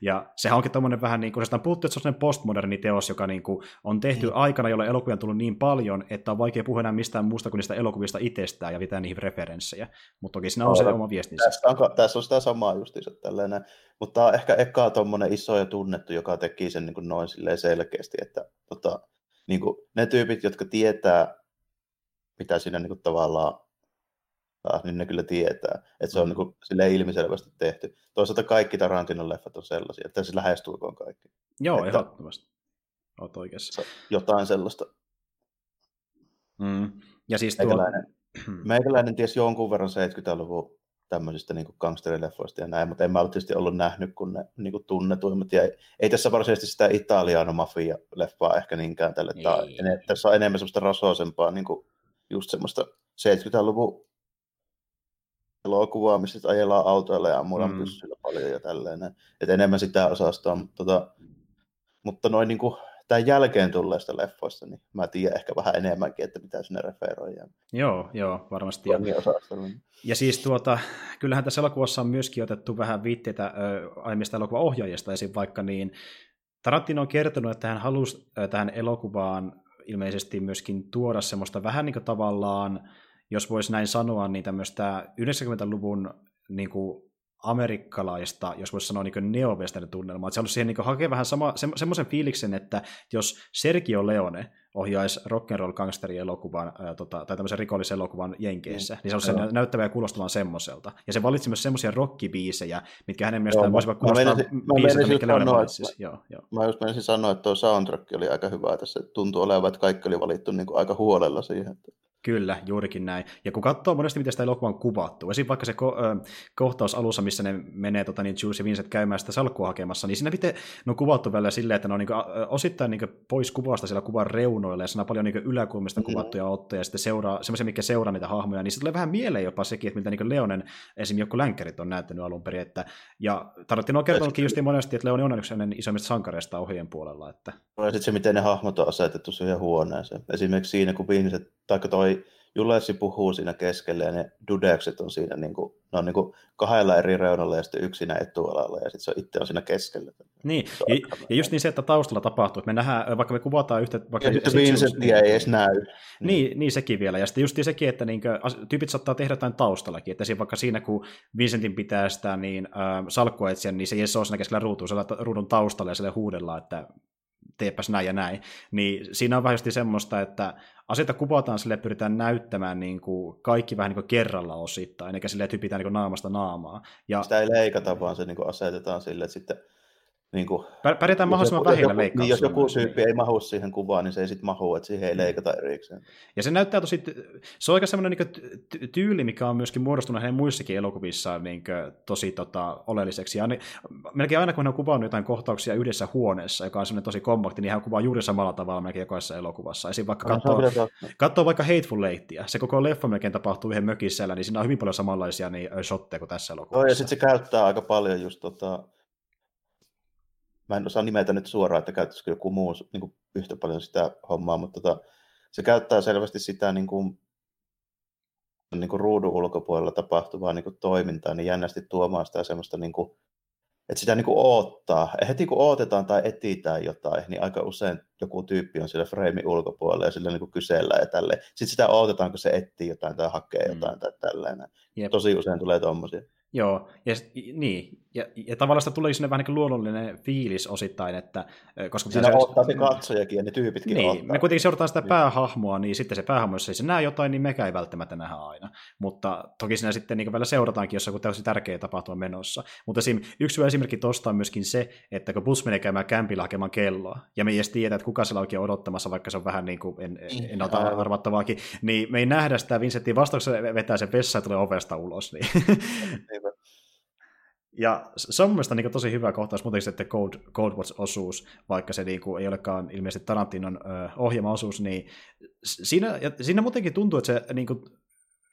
Ja sehän onkin tuommoinen vähän niin kuin, se on puhuttu, että se on postmoderni teos, joka niin kuin on tehty mm. aikana, jolloin elokuvia on tullut niin paljon, että on vaikea puhua enää mistään muusta kuin niistä elokuvista itsestään ja pitää niihin referenssejä. Mutta toki siinä on se oma viestinsä tässä on, tässä on sitä samaa justiinsa tällainen, mutta tämä on ehkä eka tuommoinen iso ja tunnettu, joka teki sen niin kuin noin selkeästi, että tota, niin kuin ne tyypit, jotka tietää, mitä siinä niin kuin tavallaan taas, niin ne kyllä tietää, että se on mm. niin sille ilmiselvästi tehty. Toisaalta kaikki Tarantinon leffat on sellaisia, että se lähestulkoon kaikki. Joo, että ehdottomasti. Olet oikeassa. Jotain sellaista. Mm. Ja siis tuo... Meikäläinen, meikäläinen ties jonkun verran 70-luvun tämmöisistä niin gangsterileffoista ja näin, mutta en mä ole tietysti ollut nähnyt kuin ne niin kuin tunnetuimmat. Ja ei, ei tässä varsinaisesti sitä italiano mafia-leffaa ehkä niinkään tälle. Tämä, en, tässä on enemmän semmoista rasoisempaa, niin kuin just semmoista 70-luvun elokuvaa, missä ajellaan autoilla ja ammutaan mm. pyssyllä paljon ja tälleen. Että enemmän sitä osastoa, mutta, tota, mutta noin niin kuin tämän jälkeen tulleista leffoista, niin mä tiedän ehkä vähän enemmänkin, että mitä sinne referoidaan. Joo, joo, varmasti. Ja, ja siis tuota, kyllähän tässä elokuvassa on myöskin otettu vähän viitteitä äh, aiemmista elokuvaohjaajista, esim. vaikka niin Tarantino on kertonut, että hän halusi äh, tähän elokuvaan ilmeisesti myöskin tuoda semmoista vähän niin kuin tavallaan jos voisi näin sanoa, niin tämmöistä 90-luvun niin kuin amerikkalaista, jos voisi sanoa niin neo tunnelmaa. Että se olisi siihen niin hakea vähän sama, se, semmoisen fiiliksen, että jos Sergio Leone ohjaisi rock'n'roll gangsteri elokuvan ää, tota, tai tämmöisen rikollisen elokuvan Jenkeissä, mm. niin se olisi no. näyttävä ja kuulostavan semmoiselta. Ja se valitsi myös semmoisia rockibiisejä, mitkä hänen mielestään voisivat kuulostaa biisiltä, mitkä Leone valitsisi. Joo, joo. Mä just menisin sanoa, että tuo soundtrack oli aika hyvä tässä. Tuntuu olevan, että kaikki oli valittu niin kuin aika huolella siihen. Kyllä, juurikin näin. Ja kun katsoo monesti, miten sitä elokuvaa on kuvattu, esim. vaikka se ko- ö, kohtaus alussa, missä ne menee tota, niin Jules ja Vincent käymään sitä salkkua hakemassa, niin siinä miten ne on kuvattu välillä silleen, että ne on niin kuin, osittain niin pois kuvasta siellä kuvan reunoilla, ja siinä on paljon niin yläkulmista mm-hmm. kuvattuja ottoja, ja sitten seuraa, semmoisia, mikä seuraa niitä hahmoja, niin sitten tulee vähän mieleen jopa sekin, että miltä niin Leonen, esim. joku länkkärit on näyttänyt alun perin, että, ja Tarantino on kertonutkin just monesti, että Leoni on yksi isommista sankareista ohjeen puolella. Että... Ja sitten se, miten ne hahmot on asetettu siihen huoneeseen. Esimerkiksi siinä, kun Vincent, tai toi Julessi puhuu siinä keskellä ja ne dudekset on siinä niin kuin, ne on niin kuin kahdella eri reunalla ja sitten yksinä etualalla ja sitten se itse on siinä keskellä. Niin, ja, ja, just niin se, että taustalla tapahtuu, että me nähdään, vaikka me kuvataan yhtä... Vaikka ja sitten Vincentia ei edes näy. Niin, niin, sekin vielä. Ja sitten just niin sekin, että niin kuin, tyypit saattaa tehdä jotain taustallakin, että vaikka siinä, kun Vincentin pitää sitä niin, äh, salkkua etsiä, niin se ei ole siinä keskellä ruutua, ruudun taustalla ja sille huudellaan, että teepäs näin ja näin. Niin siinä on vähän semmoista, että asioita kuvataan sille pyritään näyttämään niin kuin kaikki vähän niin kuin kerralla osittain, eikä sille typitään niin kuin naamasta naamaa. Ja... Sitä ei leikata, vaan se niin kuin asetetaan sille, että sitten niin kuin, Pärjätään mahdollisimman vähillä leikkauksilla. Niin, jos joku tyyppi ei mahu siihen kuvaan, niin se ei sitten mahu, että siihen ei mm. leikata erikseen. Ja se näyttää tosi, se on aika semmoinen niin tyyli, mikä on myöskin muodostunut hänen muissakin elokuvissaan niin tosi tota, oleelliseksi. Ja melkein aina, kun hän on kuvannut jotain kohtauksia yhdessä huoneessa, joka on semmoinen tosi kompakti, niin hän kuvaa juuri samalla tavalla melkein jokaisessa elokuvassa. Esim. vaikka katsoo, katsoo vaikka Hateful Eightia, se koko leffa melkein tapahtuu yhden mökissä, niin siinä on hyvin paljon samanlaisia niin, shotteja kuin tässä elokuvassa. Joo, ja sitten se käyttää aika paljon just tota, mä en osaa nimetä nyt suoraan, että käyttäisikö joku muu niin kuin yhtä paljon sitä hommaa, mutta tota, se käyttää selvästi sitä niin kuin, niin kuin ruudun ulkopuolella tapahtuvaa niin kuin toimintaa, niin jännästi tuomaan sitä semmoista, niin kuin, että sitä niin kuin oottaa. Ja heti kun ootetaan tai etitään jotain, niin aika usein joku tyyppi on siellä freimin ulkopuolella ja sillä niin kuin kysellään ja tälleen. Sitten sitä odotetaan, kun se etsii jotain tai hakee mm. jotain mm. tai tälleen. Tosi usein tulee tuommoisia. Joo, ja, niin, ja, ja tavallaan sitä tulee sinne vähän niin luonnollinen fiilis osittain, että... Koska Siinä se, ottaa se katsojakin ja ne tyypitkin niin, ottaa. me kuitenkin seurataan sitä niin. päähahmoa, niin sitten se päähahmo, jos ei se näe jotain, niin mekä ei välttämättä nähdä aina. Mutta toki siinä sitten niin vielä seurataankin, jos on täysin tärkeä tapahtuma menossa. Mutta esim, yksi hyvä esimerkki tuosta on myöskin se, että kun bus menee käymään kämpillä hakemaan kelloa, ja me ei edes tiedä, että kuka siellä oikein odottamassa, vaikka se on vähän niin kuin en, niin, ennalta arvattavaakin, niin me ei nähdä sitä Vincentin vastauksessa vetää sen vessa ja tulee ovesta ulos. Niin. Ja se on mielestäni niin tosi hyvä kohtaus, muutenkin sitten Cold, Cold Watch-osuus, vaikka se niin kuin, ei olekaan ilmeisesti Tarantinon ö, ohjelma-osuus, niin siinä, ja siinä muutenkin tuntuu, että se niin kuin,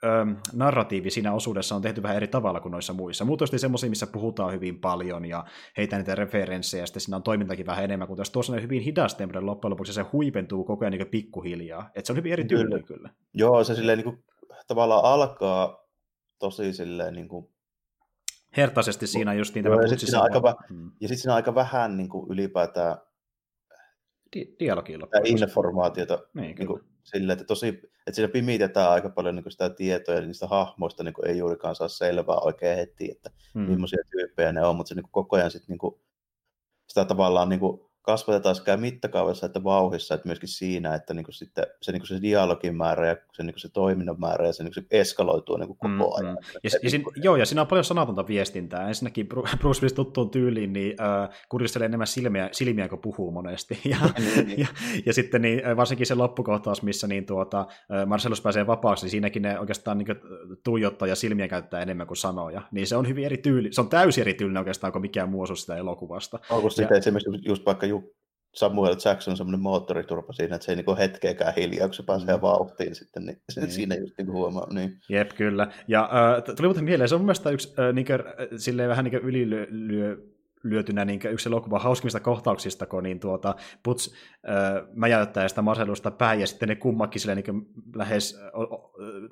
ö, narratiivi siinä osuudessa on tehty vähän eri tavalla kuin noissa muissa. Muutosti semmoisia, missä puhutaan hyvin paljon ja heitä niitä referenssejä, ja sitten siinä on toimintakin vähän enemmän, kun tuossa on hyvin hidas tempo loppujen lopuksi, se huipentuu koko ajan niin pikkuhiljaa. Että se on hyvin eri kyllä. kyllä. Joo, se silleen niin kuin, tavallaan alkaa tosi silleen niin kuin hertaisesti siinä just niin tämä ja sitten siinä, aika, hmm. ja sit siinä aika vähän niin kuin ylipäätään Di- dialogia informaatiota niin, niin kuin, sille, että, tosi, että siinä pimitetään aika paljon niin kuin sitä tietoa ja niistä hahmoista niin kuin ei juurikaan saa selvää oikein heti, että hmm. millaisia tyyppejä ne on, mutta se niin kuin koko ajan sit, niin kuin, sitä tavallaan niin kuin, kasvatetaan sekä mittakaavassa että vauhissa, että myöskin siinä, että niin kuin sitten se, niin kuin se dialogin määrä ja se, niin kuin se toiminnan määrä ja se, niin kuin se eskaloituu niin kuin koko mm, ajan. Mm. Ja, ja sin, joo, ja siinä on paljon sanatonta viestintää. Ensinnäkin Bruce Willis tuttuun tyyliin niin äh, kuristelee enemmän silmiä, silmiä kuin puhuu monesti. Ja, niin, niin. ja, ja sitten niin, varsinkin se loppukohtaus, missä niin tuota, Marcellus pääsee vapaaksi, niin siinäkin ne oikeastaan niin tuijottaa ja silmiä käyttää enemmän kuin sanoja. Niin se on hyvin eri tyyli, se on täysin eri tyylinen oikeastaan kuin mikään muu osuus sitä elokuvasta. Onko sitten esimerkiksi just vaikka Samuel Jackson on semmoinen moottoriturpa siinä, että se ei niinku hetkeäkään hiljaa, kun se pääsee mm. vauhtiin sitten, niin, niin. siinä just niinku huomaa. Niin. Jep, kyllä. Ja äh, tuli muuten mieleen, se on mun mielestä yksi äh, niinku, silleen vähän niin ylilyö, lyötynä niin yksi elokuvan hauskimmista kohtauksista, kun niin tuota, Puts äh, mäjäyttää sitä Marcelusta päin, ja sitten ne kummakin sille niin lähes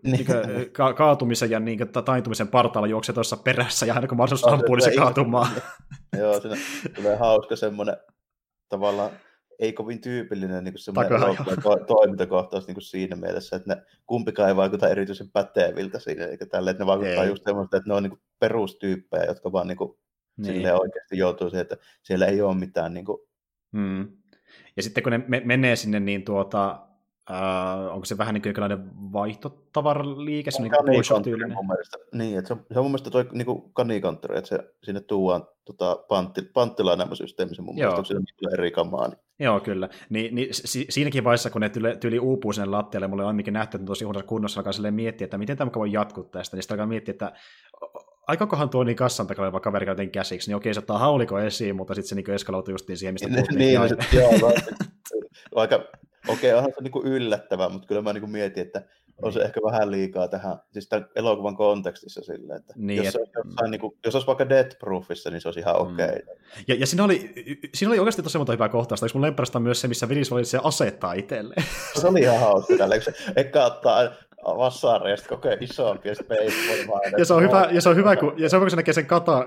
niin ka- kaatumisen ja niin taintumisen partaalla juoksee tuossa perässä, ja aina kun Marcelus ampuu, niin se kaatumaan. Joo, siinä tulee hauska semmoinen tavallaan ei kovin tyypillinen niin semmoinen to- toimintakohtaus niin kuin siinä mielessä, että ne kumpikaan ei vaikuta erityisen päteviltä siinä, eikä tälle, että ne vaikuttaa ei. just semmoista, että ne on niin kuin perustyyppejä, jotka vaan niin kuin, niin. oikeasti joutuu siihen, että siellä ei ole mitään niin kuin... hmm. Ja sitten kun ne me- menee sinne, niin tuota, Uh, onko se vähän niin kuin jonkinlainen vaihtotavaraliike, se on niin mun mielestä. Niin, että se on, se on mun mielestä toi niin kanikonttori, että se, sinne tuodaan tota, pantti, panttilaan nämä systeemi, se mun Joo. mielestä on siinä eri kamaa. Niin. Joo, kyllä. Niin, niin si, siinäkin vaiheessa, kun ne tyli, tyli uupuu sinne lattialle, mulle on ainakin nähty, että tosi huonossa kunnossa alkaa miettiä, että miten tämä voi jatkuu tästä, niin sitten alkaa miettiä, että aikakohan tuo niin kassan takana oleva kaveri käytiin käsiksi, niin okei, se ottaa hauliko esiin, mutta sitten se niin eskaloituu just niin siihen, mistä puhuttiin. niin, niin joo, aika Okei, onhan se niin yllättävää, mutta kyllä mä niin mietin, että on se niin. ehkä vähän liikaa tähän, siis tämän elokuvan kontekstissa silleen, että niin, jos, et... jossain, niin kuin, jos olisi vaikka Death Proofissa, niin se olisi ihan mm. okei. Okay. Ja, ja siinä, oli, siinä oli oikeasti tosi monta hyvää kohtausta, mun lemparista myös se, missä Willis se asettaa itselleen. Se oli ihan hauska tällä, se eka ottaa vassaari ja sitten kokee isompi ja sitten ja se on hyvä, ja se on hyvä, kun, ja se on, kun se näkee sen kata,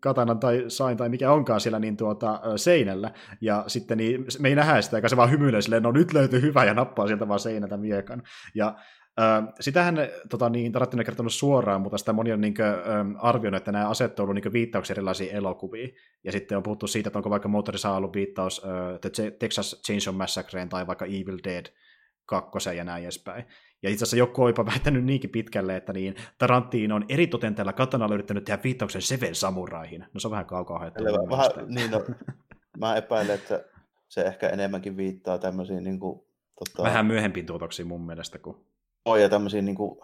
katanan tai sain tai mikä onkaan siellä niin tuota, seinällä, ja sitten niin, me ei nähdä sitä, eikä se vaan hymyilee silleen, no nyt löytyy hyvä, ja nappaa sieltä vaan seinältä miekan. Ja Äh, sitähän tota, niin, Tarantino ei kertonut suoraan, mutta sitä moni on niin kuin, arvioinut, että nämä aset on ollut niin viittauksia erilaisiin elokuviin. Ja sitten on puhuttu siitä, että onko vaikka Motorissa ollut viittaus äh, The Texas Chainsaw Massacreen tai vaikka Evil Dead kakkosen ja näin edespäin. Ja itse asiassa joku on jopa väittänyt niinkin pitkälle, että niin Tarantino on eri totenteella katanalla yrittänyt tehdä viittauksen Seven Samuraihin. No se on vähän kaukaa haettu. Vähän, niin no, mä epäilen, että se ehkä enemmänkin viittaa tämmöisiin... Niin kuin, tota... Vähän myöhempiin tuotoksiin mun mielestä. Kun... Oi, ja tämmöisiin niin kuin,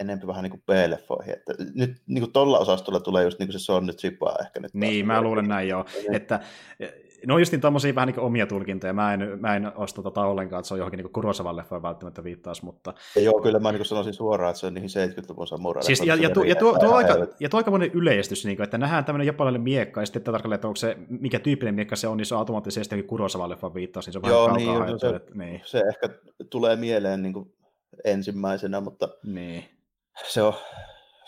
enemmän vähän niin kuin B-leffoihin. Että nyt niin kuin tolla osastolla tulee just niin kuin se Sonny Chipa ehkä nyt. Niin, mä luulen näin joo. Niin. Että No just niin tommosia vähän niin omia tulkintoja. Mä en, mä en osta tota ollenkaan, että se on johonkin niin Kurosavan leffoon välttämättä viittaus, mutta... Ja joo, kyllä mä niin sanoisin suoraan, että se on niihin 70-luvun samurai. Siis, ja, ja, tuo, ja, tuo, tuo, aika, ja tuo aika monen yleistys, niin kuin, että nähdään tämmöinen japanilainen miekka, ja sitten tarkalleen, että onko se, mikä tyyppinen miekka se on, niin se on automaattisesti johonkin Kurosavan leffon viittaus, niin se on joo, vähän niin, kaukaa se, että, niin. se ehkä tulee mieleen niin kuin ensimmäisenä, mutta niin. se on,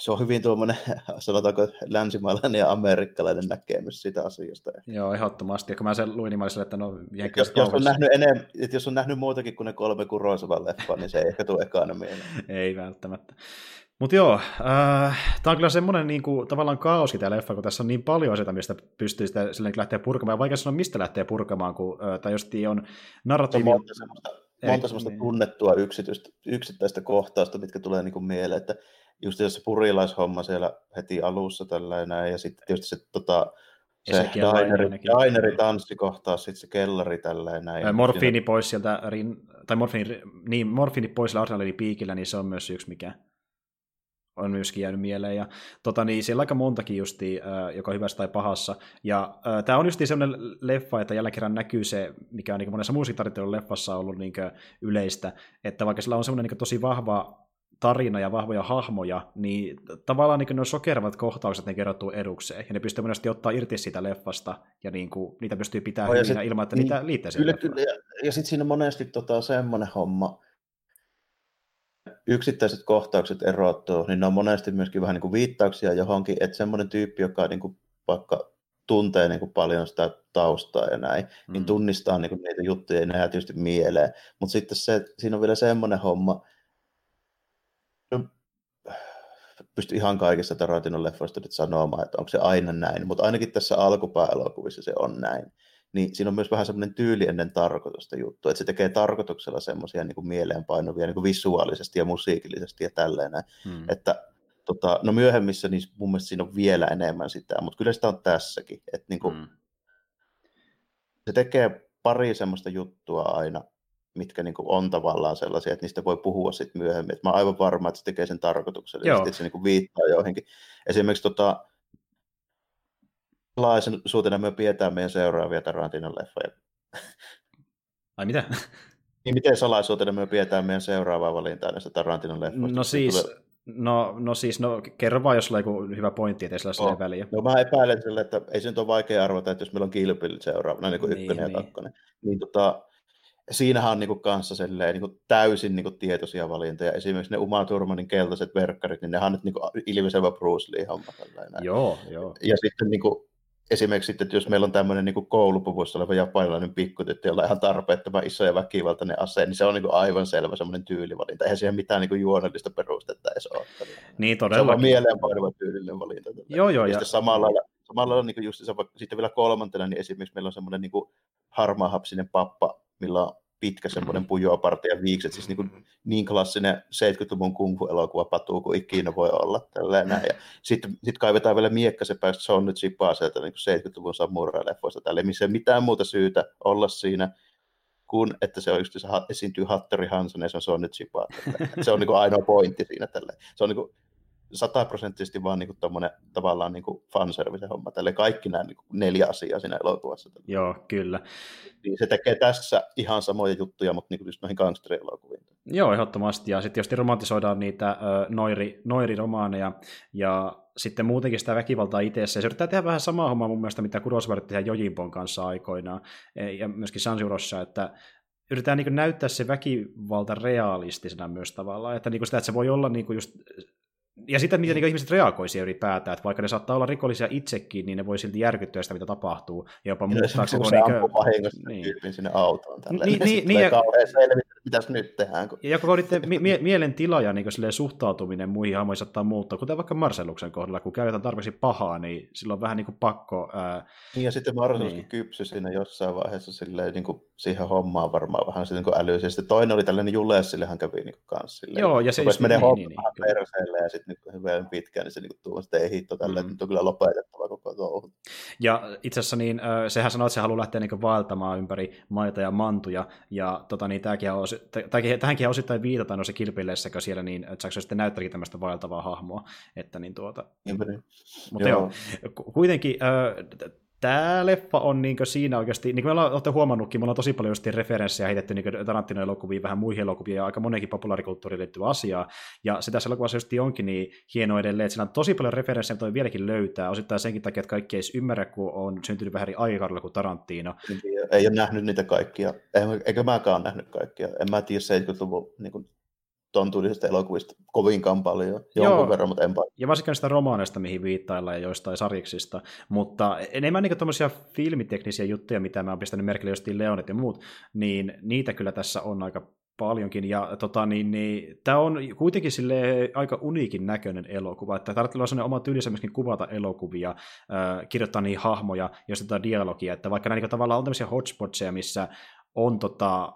se on hyvin tuommoinen, sanotaanko, länsimaalainen ja amerikkalainen näkemys sitä asiasta. Joo, ehdottomasti. Ja kun mä sen luin, niin mä olisin, että no... Jos, jos, on nähnyt enem, että jos on nähnyt muutakin kuin ne kolme Kurosavan leffa, niin se ei ehkä tule ekana mieleen. ei välttämättä. Mutta joo, äh, tämä on kyllä semmoinen niin kuin, tavallaan kaoski tämä leffa, kun tässä on niin paljon asioita, mistä pystyy sitä silleen lähteä purkamaan. Ja vaikea sanoa, mistä lähtee purkamaan, kun äh, tämä just on narratiivi... Monta semmoista, monta semmoista niin. tunnettua yksittäistä kohtausta, mitkä tulee niin kuin mieleen, että just se purilaishomma siellä heti alussa tällainen, ja sitten tietysti se, tota, se dineri, dineri tanssikohtaa, sitten se kellari tällainen. Näin. Morfiini pois sieltä, tai morfiini, niin, morfiini pois sillä piikillä, niin se on myös yksi, mikä on myöskin jäänyt mieleen. Ja, tota, niin, siellä on aika montakin justi, äh, joka on hyvässä tai pahassa. Ja äh, tämä on just sellainen leffa, että jälleen kerran näkyy se, mikä on niin monessa muussakin leffassa ollut niin yleistä, että vaikka sillä on semmoinen niin tosi vahva tarina ja vahvoja hahmoja, niin tavallaan niin ne sokeravat kohtaukset ne kerrottuu edukseen, ja ne pystyy monesti ottaa irti siitä leffasta, ja niin kuin, niitä pystyy pitämään no, hyvinä ilman, että niin, niitä liittää Kyllä, kyllä, ja, ja sitten siinä on monesti tota, semmoinen homma, yksittäiset kohtaukset erottuu, niin ne on monesti myöskin vähän niin kuin viittauksia johonkin, että semmoinen tyyppi, joka niin kuin vaikka tuntee niin kuin paljon sitä taustaa ja näin, niin mm. niin tunnistaa niin kuin niitä juttuja ja ne tietysti mieleen. Mutta sitten se, siinä on vielä semmoinen homma, pysty ihan kaikissa Tarantinon leffoista nyt sanomaan, että onko se aina näin, mutta ainakin tässä alkupääelokuvissa se on näin. Niin siinä on myös vähän semmoinen tyyli ennen tarkoitusta juttu, että se tekee tarkoituksella semmoisia niin mieleenpainuvia niin kuin visuaalisesti ja musiikillisesti ja tälleen. Hmm. Että tota, no myöhemmissä niin mun mielestä siinä on vielä enemmän sitä, mutta kyllä sitä on tässäkin. Että niin kuin, hmm. Se tekee pari semmoista juttua aina, mitkä niin on tavallaan sellaisia, että niistä voi puhua sitten myöhemmin. Et mä oon aivan varma, että se tekee sen tarkoituksellisesti, että se niin viittaa joihinkin. Esimerkiksi tota, salaisuutena me pidetään meidän seuraavia Tarantinon leffoja. Ai mitä? Niin miten salaisuutena me pidetään meidän seuraavaa valintaa näistä Tarantinon leffoista? No siis, tulee... No, no siis, no kerro vaan, jos sulla on joku hyvä pointti, ettei sillä ole väliä. No mä epäilen sille, että ei se nyt ole vaikea arvata, että jos meillä on Kill seuraavana, niin kuin niin, ykkönen niin. ja kakkonen, niin tota, siinähän on niin kuin kanssa selleen, niin kuin täysin niin kuin tietoisia valintoja. Esimerkiksi ne Uma Thurmanin keltaiset verkkarit, niin nehän on nyt niin kuin ilmiselvä Bruce Lee-homma. Joo, joo. Ja sitten niin kuin, esimerkiksi sitten, että jos meillä on tämmöinen niin koulupuvussa oleva japanilainen pikkutyttö, jolla on ihan tarpeettoman iso ja väkivaltainen ase, niin se on niin kuin aivan selvä semmoinen tyylivalinta. Eihän siihen mitään niin juonellista perustetta edes ole. Niin todella. Se on mieleenpainuva tyylinen valinta. Joo, joo. Ja, ja... samalla lailla, samalla lailla niin just sitten vielä kolmantena, niin esimerkiksi meillä on semmoinen niin harmaahapsinen pappa, millä on pitkä semmoinen pujoaparti ja viikset, siis niin, kuin, niin klassinen 70-luvun kung fu-elokuva patuu kuin ikinä voi olla. Tällainen. Ja sitten sit kaivetaan vielä miekka se päästä se on nyt sipaa sieltä niin 70-luvun samurai-leffoista, missä ei mitään muuta syytä olla siinä, kuin että se on just, se esiintyy Hatteri Hansen ja se on nyt sipaa. Se on niin kuin ainoa pointti siinä. Tälle. Se on niin kuin, sataprosenttisesti vaan niinku tommone, tavallaan niinku fanservice homma. Tälle kaikki nämä niinku neljä asiaa siinä elokuvassa. Joo, kyllä. Niin se tekee tässä ihan samoja juttuja, mutta niinku just noihin gangsterielokuviin. Joo, ehdottomasti. Ja sitten jos romantisoidaan niitä noiri, noiriromaaneja ja sitten muutenkin sitä väkivaltaa itse. Se yrittää tehdä vähän samaa hommaa mun mielestä, mitä Kurosvarit tehdään Jojimpon kanssa aikoinaan e, ja myöskin Sansiurossa, että yritetään niin näyttää se väkivalta realistisena myös tavallaan, että niin sitä, että se voi olla niin just ja sitten miten niin ihmiset reagoi siihen ylipäätään, että vaikka ne saattaa olla rikollisia itsekin, niin ne voi silti järkyttyä sitä, mitä tapahtuu, ja jopa muuttaa se... Se ampuu vahingossa niin. sinne autoon. Niin, niin, niin, ja... mitäs nyt tehdään. Kun... Ja joko niiden mie- mielentila ja niin suhtautuminen muihin hahmoihin saattaa muuttua, kuten vaikka Marcelluksen kohdalla, kun käytetään tarpeeksi pahaa, niin silloin on vähän niin kuin pakko... Ää... Niin, ja sitten Marcellus niin. kypsy siinä jossain vaiheessa silleen, niin kuin siihen hommaan varmaan vähän sitten niin älyisiä. Sitten toinen oli tällainen Jules, sille hän kävi niin kanssa silleen. Joo, ja se... Just, menee niin, niin, niin, niin, ja sitten niin hyvän pitkään, niin se niin tuo sitten ei hitto tälle, mm. että on kyllä lopetettava koko touhu. Ja itse asiassa niin, sehän sanoo, että se haluaa lähteä niin vaeltamaan ympäri maita ja mantuja, ja tota, niin, tämäkin on, tämäkin, tähänkin osittain viitataan noissa kilpileissä, siellä niin Jackson sitten näyttääkin tämmöistä vaeltavaa hahmoa, että niin tuota... Niin, niin. Mutta joo. joo, kuitenkin tämä leffa on niin siinä oikeasti, niin kuin me olette huomannutkin, me ollaan tosi paljon just referenssejä heitetty niin Tarantino-elokuviin, vähän muihin elokuviin ja aika monenkin populaarikulttuuriin liittyvä asiaa. Ja se tässä elokuvassa just onkin niin hieno edelleen, että siinä on tosi paljon referenssejä, mitä vieläkin löytää, osittain senkin takia, että kaikki ei ymmärrä, kun on syntynyt vähän eri aikakaudella kuin Tarantino. Ei ole nähnyt niitä kaikkia, eikä mäkään ole nähnyt kaikkia. En mä tiedä 70-luvun niin kuin ton tyylisistä elokuvista kovinkaan paljon, jonkun Joo. verran, mutta en paljon. Ja varsinkin sitä romaaneista, mihin viittaillaan ja joistain sariksista, mutta enemmän niin tuommoisia filmiteknisiä juttuja, mitä mä oon pistänyt merkille, jostain Leonet ja muut, niin niitä kyllä tässä on aika paljonkin, ja tota, niin, niin, tämä on kuitenkin sille aika uniikin näköinen elokuva, että tarvitsee olla sellainen oma tyylissä myöskin kuvata elokuvia, äh, kirjoittaa niin hahmoja, jos tätä dialogia, että vaikka nämä niin tavallaan on tämmöisiä hotspotseja, missä on tota,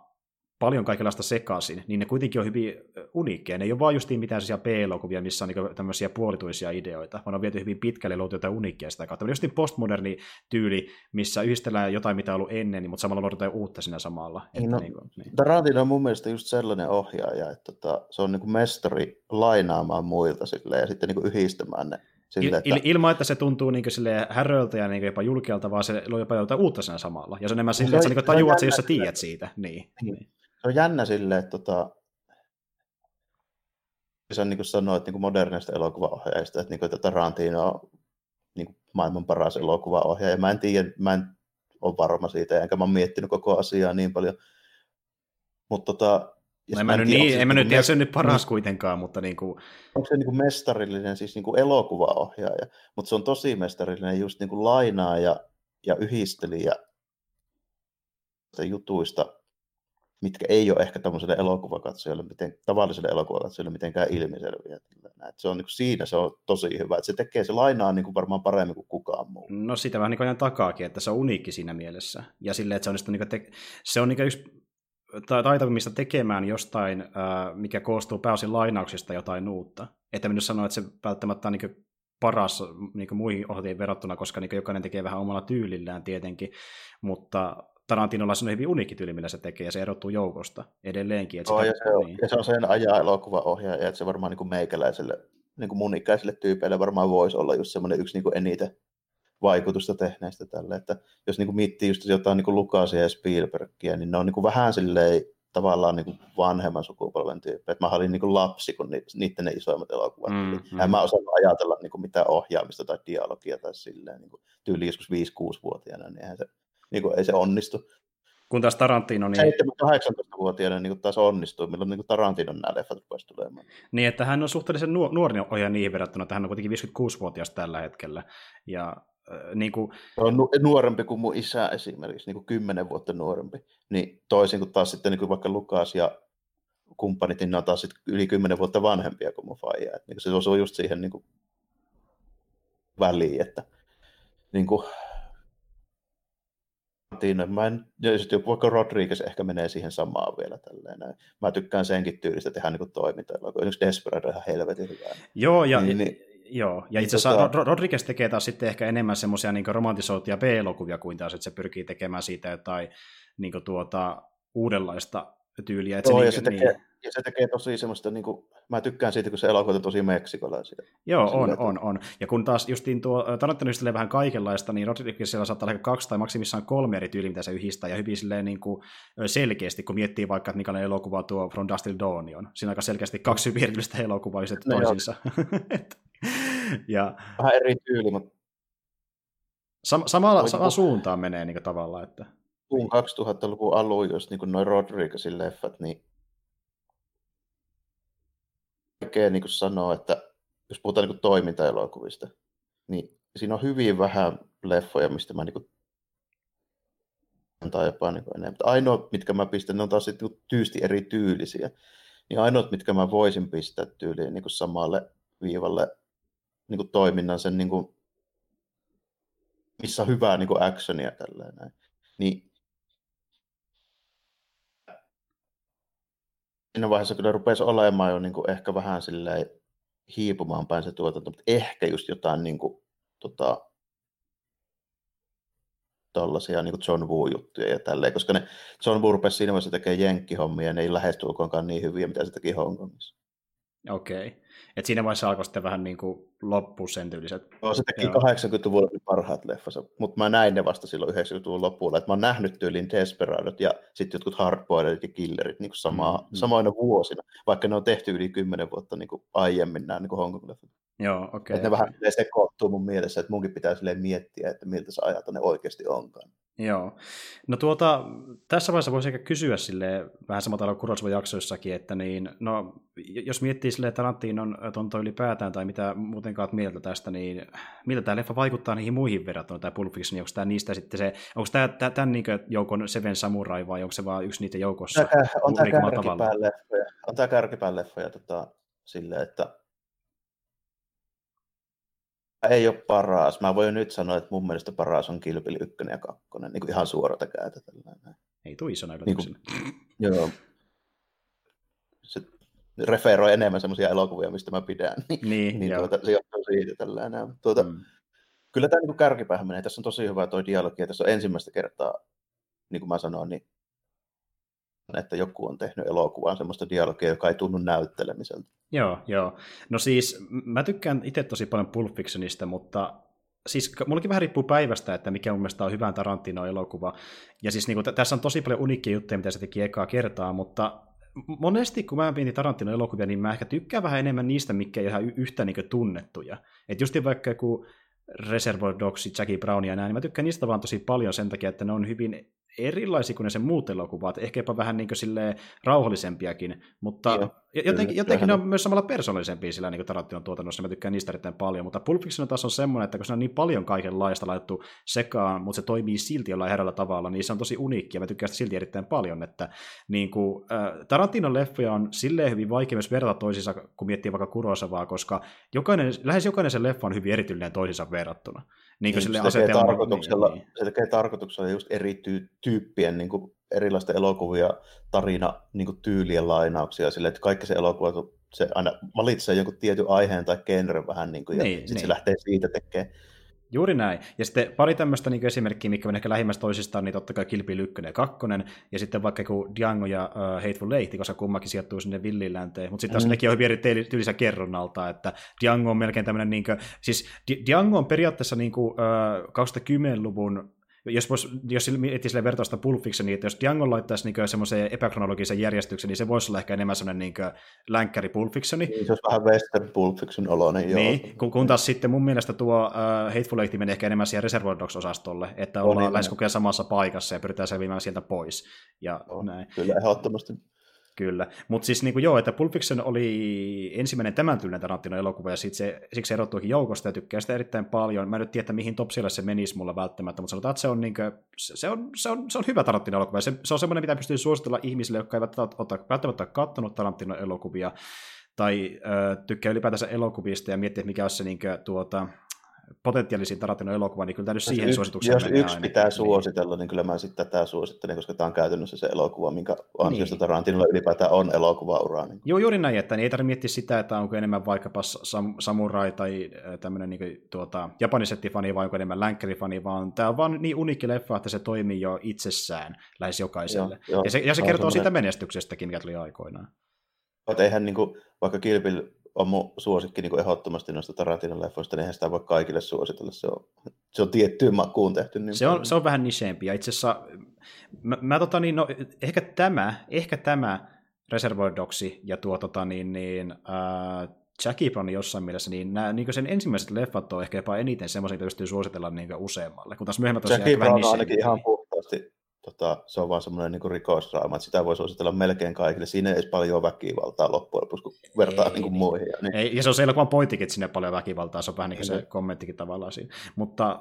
paljon kaikenlaista sekaisin, niin ne kuitenkin on hyvin uniikkeja. Ne ei ole vaan justiin mitään sellaisia B-elokuvia, missä on niin tämmöisiä puolituisia ideoita, vaan on viety hyvin pitkälle luotu jotain uniikkia sitä kautta. Justiin postmoderni tyyli, missä yhdistellään jotain, mitä on ollut ennen, niin, mutta samalla luodaan uutta siinä samalla. Niin, no, niin kuin, niin. Tarantino on mun mielestä just sellainen ohjaaja, että tota, se on niin kuin mestari lainaamaan muilta silleen, ja sitten niin kuin yhdistämään ne Sille, että... Il, ilman, että se tuntuu niin häröiltä ja niin jopa julkealta, vaan se luo jopa jotain uutta siinä samalla. Ja se on enemmän silleen, että sä niin tajuat se, jos sä tiedät siitä. Niin. niin se on jännä silleen, että tota, se on niin kuin sanoa, että niin modernista elokuvaohjaajista, että, niin kuin, että Tarantino on niin kuin maailman paras elokuvaohjaaja. Mä en tiedä, mä en ole varma siitä, enkä mä ole miettinyt koko asiaa niin paljon. Mutta tota, No en mä, nyt, niin, en mä nyt tiedä, se on nyt paras kuitenkaan, mutta niin kuin... Onko se niin kuin mestarillinen, siis niin kuin elokuvaohjaaja, mutta se on tosi mestarillinen just niin kuin lainaaja ja yhdistelijä jutuista, mitkä ei ole ehkä tämmöiselle elokuvakatsojalle, miten, tavalliselle elokuvakatsojalle mitenkään ilmiselviä. Et se on, niin kuin, siinä se on tosi hyvä, että se tekee, se lainaa niin kuin varmaan paremmin kuin kukaan muu. No sitä vähän niin kuin takaakin, että se on uniikki siinä mielessä. Ja silleen, että se on, niin kuin te- se on niin kuin yksi taitavimmista tekemään jostain, mikä koostuu pääosin lainauksista jotain uutta. Että minä sanoa, että se välttämättä on niin paras niin muihin ohjaajiin verrattuna, koska niin jokainen tekee vähän omalla tyylillään tietenkin, mutta Tarantinolla on hyvin uniikki tyyli, millä se tekee, ja se erottuu joukosta edelleenkin. Että oh, ja, se on, niin. ja se on sen ajaa elokuvaohjaaja, että se varmaan niin kuin meikäläiselle, niin kuin mun ikäiselle tyypeille varmaan voisi olla just semmoinen yksi niin kuin eniten vaikutusta tehneistä tälle, että jos niin kuin miettii just jotain niin kuin Lukasia ja Spielbergia, niin ne on niin kuin vähän silleen tavallaan niin kuin vanhemman sukupolven tyyppi. Että mä olin niin kuin lapsi, kun ni, niiden ne isoimmat elokuvat mm-hmm. En mä osannut ajatella niin kuin mitään ohjaamista tai dialogia tai silleen niin kuin tyyli joskus 5-6-vuotiaana, niin eihän se niin kuin, ei se onnistu. Kun taas Tarantino... Niin... 17-18-vuotiaana niin taas onnistuu, milloin niin Tarantinon nämä leffat rupesi tulemaan. Niin, että hän on suhteellisen nuori ohjaaja niihin verrattuna, että hän on kuitenkin 56-vuotias tällä hetkellä. Ja niin kuin... on nu- nuorempi kuin mun isä esimerkiksi, niin kuin kymmenen vuotta nuorempi. Niin toisin kuin taas sitten niin kuin vaikka Lukas ja kumppanit, niin ne on taas sitten yli kymmenen vuotta vanhempia kuin mun faija. Niin se osuu just siihen niin kuin väliin, että niin kuin, mä en, ja vaikka Rodriguez ehkä menee siihen samaan vielä tälleen. Mä tykkään senkin tyylistä tehdä niin toimintaa, kun esimerkiksi Desperado ihan helvetin hyvää. Joo, ja niin, niin, Joo, ja itse asiassa tota... Rodriguez tekee taas sitten ehkä enemmän semmoisia niin romantisoituja B-elokuvia kuin taas, että se pyrkii tekemään siitä jotain niin tuota, uudenlaista tyyliä. Että Joo, se, ja niin, se tekee, niin... ja se tekee tosi semmoista, niin kuin, mä tykkään siitä, kun se elokuva tosi meksikolaisia. Joo, on, on, on, on. Ja kun taas justiin tuo Tarantino yhdistelee vähän kaikenlaista, niin siellä saattaa olla kaksi tai maksimissaan kolme eri tyyliä, mitä se yhdistää, ja hyvin silleen niin kuin selkeästi, kun miettii vaikka, että mikä elokuva tuo From Dust Till Dawn on. Siinä on aika selkeästi kaksi hyvin erillistä elokuvaa yhdistetty no, toisiinsa. ja... Vähän eri tyyli, mutta Sam- samalla, samaan suuntaan menee niin tavallaan, että... 2000-luvun alun, jos niin noin Rodriguezin leffat, niin vaikea niin sanoa, että jos puhutaan niin toimintaelokuvista, niin siinä on hyvin vähän leffoja, mistä mä niin antaa jopa niin enemmän. Ainoat, mitkä mä pistän, ne on taas sitten niin tyysti eri tyylisiä. Niin ainoat, mitkä mä voisin pistää tyyliin niin samalle viivalle niin toiminnan sen, niin kuin, missä on hyvää niin actionia tällainen. Niin siinä vaiheessa kyllä rupesi olemaan jo niin kuin ehkä vähän silleen hiipumaan päin se tuotanto, mutta ehkä just jotain niin kuin, tota, tollaisia niin John Woo-juttuja ja tälleen, koska ne John Woo rupesi siinä vaiheessa tekemään jenkkihommia ja ne ei lähestulkoonkaan niin hyviä, mitä se teki Hongkongissa. Okei. Okay. Et siinä vaiheessa alkoi sitten vähän niin kuin loppu sen tyyliset. Joo, se teki 80-luvulla parhaat leffansa, mutta mä näin ne vasta silloin 90-luvun lopulla. Et mä oon nähnyt tyyliin Desperadot ja sitten jotkut Hardboilerit ja Killerit niin kuin sama, mm-hmm. samoina vuosina, vaikka ne on tehty yli 10 vuotta niin kuin aiemmin nämä niin Hongkong-leffat. Joo, okei. Okay, ne okay. vähän sekoittuu mun mielessä, että munkin pitää miettiä, että miltä se ajat ne oikeasti onkaan. Joo. No tuota, tässä vaiheessa voisi ehkä kysyä sille vähän samalla tavalla jaksoissakin, että niin, no, jos miettii sille Tarantinon tonto ylipäätään tai mitä muutenkaan mieltä tästä, niin miltä tämä leffa vaikuttaa niihin muihin verrattuna, tämä Pulp Fiction, onko tämä niistä sitten se, onko tämä tämän niin joukon Seven Samurai vai onko se vaan yksi niitä joukossa? Tämä, on tämä kärkipään leffoja, on tämä kärkipään leffoja tota, silleen, että ei ole paras. Mä voin nyt sanoa, että mun mielestä paras on Kilpili 1 ja 2, niin kuin ihan suorata käytä. Ei tule isona niin kuin, Joo. Se referoi enemmän semmoisia elokuvia, mistä mä pidän. Niin, niin, niin tuota, se johtuu siitä tällainen. Tuota, mm. Kyllä tämä niin kärkipäähän menee. Tässä on tosi hyvä tuo dialogi, ja tässä on ensimmäistä kertaa, niin kuin mä sanoin, niin että joku on tehnyt elokuvan semmoista dialogia, joka ei tunnu näyttelemiseltä. Joo, joo. No siis mä tykkään itse tosi paljon Pulp Fictionista, mutta siis mullakin vähän riippuu päivästä, että mikä mun mielestä on hyvän Tarantino-elokuva. Ja siis niin kuin, tässä on tosi paljon uniikkia juttuja, mitä se teki ekaa kertaa, mutta monesti kun mä mietin Tarantino-elokuvia, niin mä ehkä tykkään vähän enemmän niistä, mikä ei ihan yhtä niin tunnettuja. Että just vaikka joku Reservoir Dogs, Jackie Brown ja näin, niin mä tykkään niistä vaan tosi paljon sen takia, että ne on hyvin erilaisia kuin ne sen muut elokuvat, ehkä jopa vähän niin kuin rauhallisempiakin, mutta Joo, jotenkin, jotenkin ne on myös samalla persoonallisempia sillä niin Tarantinon tuotannossa, mä tykkään niistä erittäin paljon, mutta Pulp Fiction taas on semmoinen, että kun se on niin paljon kaikenlaista laitettu sekaan, mutta se toimii silti jollain herralla tavalla, niin se on tosi uniikki ja mä tykkään sitä silti erittäin paljon, että niin kuin, äh, Tarantinon leffoja on silleen hyvin vaikea myös verrata toisiinsa, kun miettii vaikka Kurosavaa, koska jokainen, lähes jokainen sen leffa on hyvin erityinen toisiinsa verrattuna. Niin, niin se, tekee tarkoituksella, niin, niin. se tekee tarkoituksella just eri tyy- tyyppien niin kuin erilaisten elokuvia, tarina, niin kuin tyylien lainauksia, sille, että kaikki se elokuva, se aina valitsee jonkun tietyn aiheen tai genre vähän, niin kuin, ja niin, sitten niin. se lähtee siitä tekemään. Juuri näin. Ja sitten pari tämmöistä niin esimerkkiä, mikä on ehkä lähimmästä toisistaan, niin totta kai Kilpi 1 ja 2, ja sitten vaikka joku Django ja uh, Hateful Eight, koska kummakin sijoittuu sinne villilänteen. Mutta sitten taas mm. nekin on hyvin eri tyylisiä kerronnalta, että Django on melkein tämmöinen, niin kuin, siis Django on periaatteessa niin kuin, uh, 2010-luvun jos, vois, jos miettii sille vertausta Pulp Fictioniin, että jos Django laittaisi niin semmoiseen epäkronologisen järjestyksen, niin se voisi olla ehkä enemmän semmoinen niin länkkäri Pulp Fictioni. Niin, se olisi vähän western Pulp Fiction oloinen, joo. Niin, kun, kun taas sitten mun mielestä tuo uh, Hateful Eight menee ehkä enemmän siihen Reservoir Dogs-osastolle, että ollaan niin, lähes koko ajan samassa paikassa ja pyritään selviämään sieltä pois. Ja no, näin. Kyllä, ehdottomasti. Kyllä, mutta siis niin kuin joo, että Pulp Fiction oli ensimmäinen tämän tyylinen Tarantino-elokuva, ja sit se, siksi se erottuikin joukosta, ja tykkää sitä erittäin paljon. Mä en nyt tiedä, mihin top se menisi mulla välttämättä, mutta sanotaan, että se on, niin kuin, se on, se on, se on hyvä Tarantino-elokuva, se, se on semmoinen, mitä pystyy suositella ihmisille, jotka eivät ole välttämättä ole katsonut Tarantino-elokuvia, tai äh, tykkää ylipäätänsä elokuvista ja miettiä, mikä on se niin kuin, tuota, potentiaalisiin Tarantinon elokuva, niin kyllä täytyy siihen suositukseen Jos yksi aina. pitää niin. suositella, niin kyllä mä sitten tätä suosittelen, koska tämä on käytännössä se elokuva, minkä ansiosta niin. Tarantinolla ylipäätään on elokuva Niin. Joo, juuri näin, että niin ei tarvitse miettiä sitä, että onko enemmän vaikkapa sam- samurai tai tämmöinen niin tuota, japanisettifani vai onko enemmän länkkärifani, vaan tämä on vaan niin unikki leffa, että se toimii jo itsessään lähes jokaiselle. Joo, joo. Ja se, ja se kertoo siitä menestyksestäkin, mikä tuli aikoinaan. Eihän niin kuin, vaikka Kilpil on mun suosikki niin ehdottomasti noista Tarantinon leffoista, niin eihän sitä voi kaikille suositella. Se on, se on tiettyyn makuun tehty. Niin se, on, se on vähän niseempi. Ja itse asiassa, mä, mä tota niin, no, ehkä tämä, ehkä tämä Reservoir Dogs ja tuo tota niin, niin äh, Jackie Brown jossain mielessä, niin, nämä, niin sen ensimmäiset leffat on ehkä jopa eniten semmoisia, mitä pystyy suositella niin useammalle, kun taas myöhemmät tosiaan Jackie Brown on ainakin ihan puhtaasti tota, se on vaan semmoinen niin rikosdraama, että sitä voi suositella melkein kaikille. Siinä ei edes paljon väkivaltaa loppujen lopuksi, kun vertaa niin kuin muihin. Niin. Ei, ja se on se elokuvan pointtikin, että sinne paljon väkivaltaa, se on vähän niin kuin se niin. kommenttikin tavallaan siinä. Mutta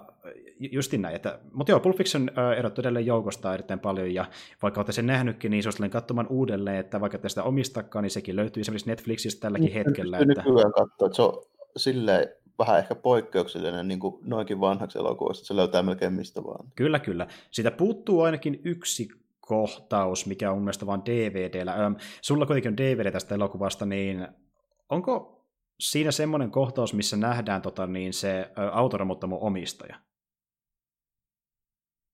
justin näin, että, mutta joo, Pulp Fiction erottu edelleen joukosta erittäin paljon, ja vaikka olette sen nähnytkin, niin suosittelen katsomaan uudelleen, että vaikka te sitä omistakaan, niin sekin löytyy esimerkiksi Netflixistä tälläkin niin, hetkellä. Että... Nykyään katsoa, että se on silleen vähän ehkä poikkeuksellinen niin kuin noinkin vanhaksi elokuvasta, että se löytää melkein mistä vaan. Kyllä, kyllä. Siitä puuttuu ainakin yksi kohtaus, mikä on mun mielestä vaan DVDllä. sulla kuitenkin on DVD tästä elokuvasta, niin onko siinä semmoinen kohtaus, missä nähdään tota, niin se autoromuttamu omistaja?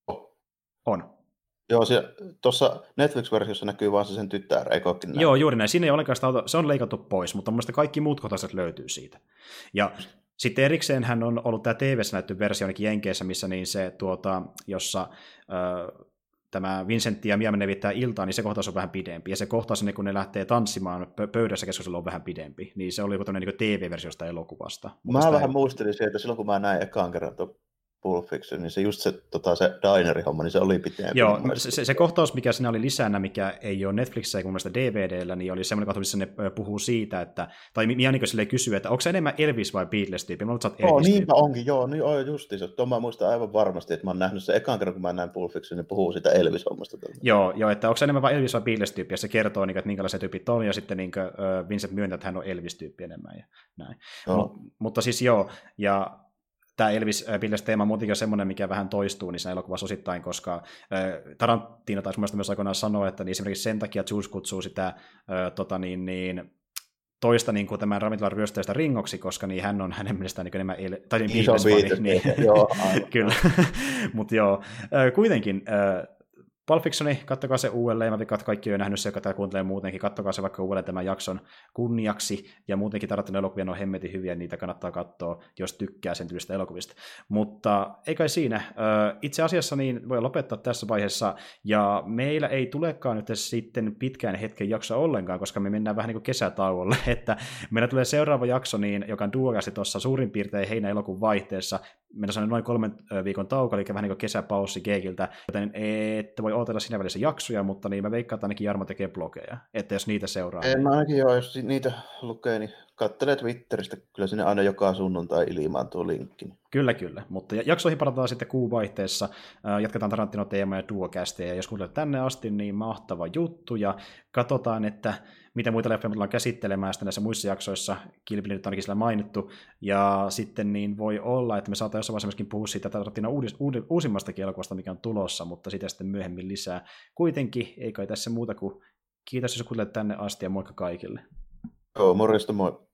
Oh. On. Joo, tuossa Netflix-versiossa näkyy vaan se sen tyttär, eikö Joo, juuri näin. Siinä ei olekaan sitä auto, se on leikattu pois, mutta mun kaikki muut kohtaiset löytyy siitä. Ja sitten erikseen hän on ollut tämä TV-ssä näytty versio ainakin Jenkeissä, missä niin se, tuota, jossa ö, tämä Vincentti ja Mia levittää iltaa, niin se kohtaus on vähän pidempi. Ja se kohtaus, kun ne lähtee tanssimaan pöydässä keskustelu on vähän pidempi. Niin se oli joku tämmöinen niin TV-versiosta elokuvasta. Mä vähän muistelin se, että silloin kun mä näin ekaan kerran Pulp Fiction, niin se just se, tota, se dineri-homma, niin se oli pitempi. Joo, se, se, se, kohtaus, mikä siinä oli lisänä, mikä ei ole Netflixissä eikä mun mielestä DVDllä, niin oli semmoinen kohtaus, missä ne puhuu siitä, että, tai Mia niin sille kysyy, että onko se enemmän Elvis vai Beatles-tyyppi? Mä luulen, Joo, niinpä onkin, joo, niin joo, justiinsa. Tuo mä muistan aivan varmasti, että mä oon nähnyt se ekan kerran, kun mä näin Pulp Fiction, niin puhuu siitä Elvis-hommasta. Joo, joo, että onko se enemmän vai Elvis vai Beatles-tyyppi, ja se kertoo, niin, että minkälaisia tyypit on, ja sitten niin Vincent myöntää, että hän on Elvis-tyyppi enemmän, ja näin. Mut, mutta siis joo, ja tämä Elvis Pilles teema muutenkin on semmoinen, mikä vähän toistuu niissä elokuvassa osittain, koska Tarantino taisi myös aikoinaan sanoa, että niin esimerkiksi sen takia Juice kutsuu sitä tota niin, niin, toista niin kuin tämän ravintolan ryöstäjästä ringoksi, koska niin hän on hänen mielestään niin enemmän, el- tai niin, Beatles, niin, joo, kyllä, mutta joo, kuitenkin Pulp Fictioni, kattokaa se uudelleen, mä veikkaan, että kaikki on nähnyt se, joka tämä kuuntelee muutenkin, kattokaa se vaikka uudelleen tämän jakson kunniaksi, ja muutenkin Tarantino elokuvia on hemmetin hyviä, niitä kannattaa katsoa, jos tykkää sen tyylistä elokuvista. Mutta ei kai siinä. Itse asiassa niin voi lopettaa tässä vaiheessa, ja meillä ei tulekaan nyt sitten pitkään hetken jaksoa ollenkaan, koska me mennään vähän niin kuin kesätauolle, että meillä tulee seuraava jakso, niin, joka on duokasti tuossa suurin piirtein heinä-elokuun vaihteessa, on noin kolmen viikon tauko, eli vähän niin kuin kesäpaussi keikiltä, joten ette voi odotella siinä välissä jaksoja, mutta niin mä veikkaan, että ainakin Jarmo tekee blogeja, että jos niitä seuraa. En niin... ainakin joo, jos niitä lukee, niin katselee Twitteristä, kyllä sinne aina joka sunnuntai tuo linkki. Kyllä, kyllä, mutta jaksoihin palataan sitten kuun vaihteessa, jatketaan Tarantino teema ja duokästejä, ja jos kuuntelet tänne asti, niin mahtava juttu, ja katsotaan, että mitä muita leffoja me tullaan käsittelemään sitten näissä muissa jaksoissa, Kilpili nyt ainakin sillä mainittu, ja sitten niin voi olla, että me saataisiin jossain vaiheessa myöskin puhua siitä Tarantino uudis, uud, uusimmasta elokuvasta, mikä on tulossa, mutta sitä sitten myöhemmin lisää. Kuitenkin, ei kai tässä muuta kuin kiitos, jos kuuntelet tänne asti, ja moikka kaikille. Joo, morjesta moi.